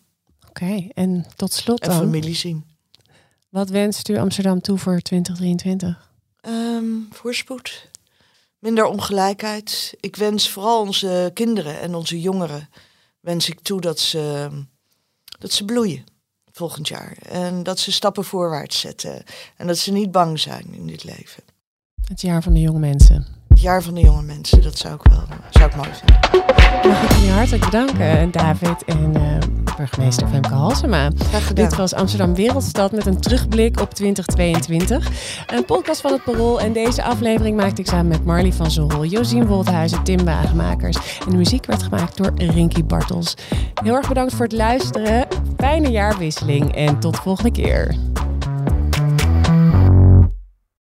Oké, okay, en tot slot en dan? familie zien. Wat wenst u Amsterdam toe voor 2023? Ehm, voorspoed. Minder ongelijkheid. Ik wens vooral onze kinderen en onze jongeren wens ik toe dat ze, dat ze bloeien volgend jaar. En dat ze stappen voorwaarts zetten. En dat ze niet bang zijn in dit leven. Het jaar van de jonge mensen. Het jaar van de jonge mensen, dat zou ik wel zou ik mooi vinden. Mag ik jullie hartelijk bedanken, David en uh, burgemeester Femke Halsema. Dit was Amsterdam Wereldstad met een terugblik op 2022. Een podcast van het Parool en deze aflevering maakte ik samen met Marley van Zorrel, Josien Woldhuizen, Tim Wagenmakers. En de muziek werd gemaakt door Rinky Bartels. Heel erg bedankt voor het luisteren. Fijne jaarwisseling en tot volgende keer.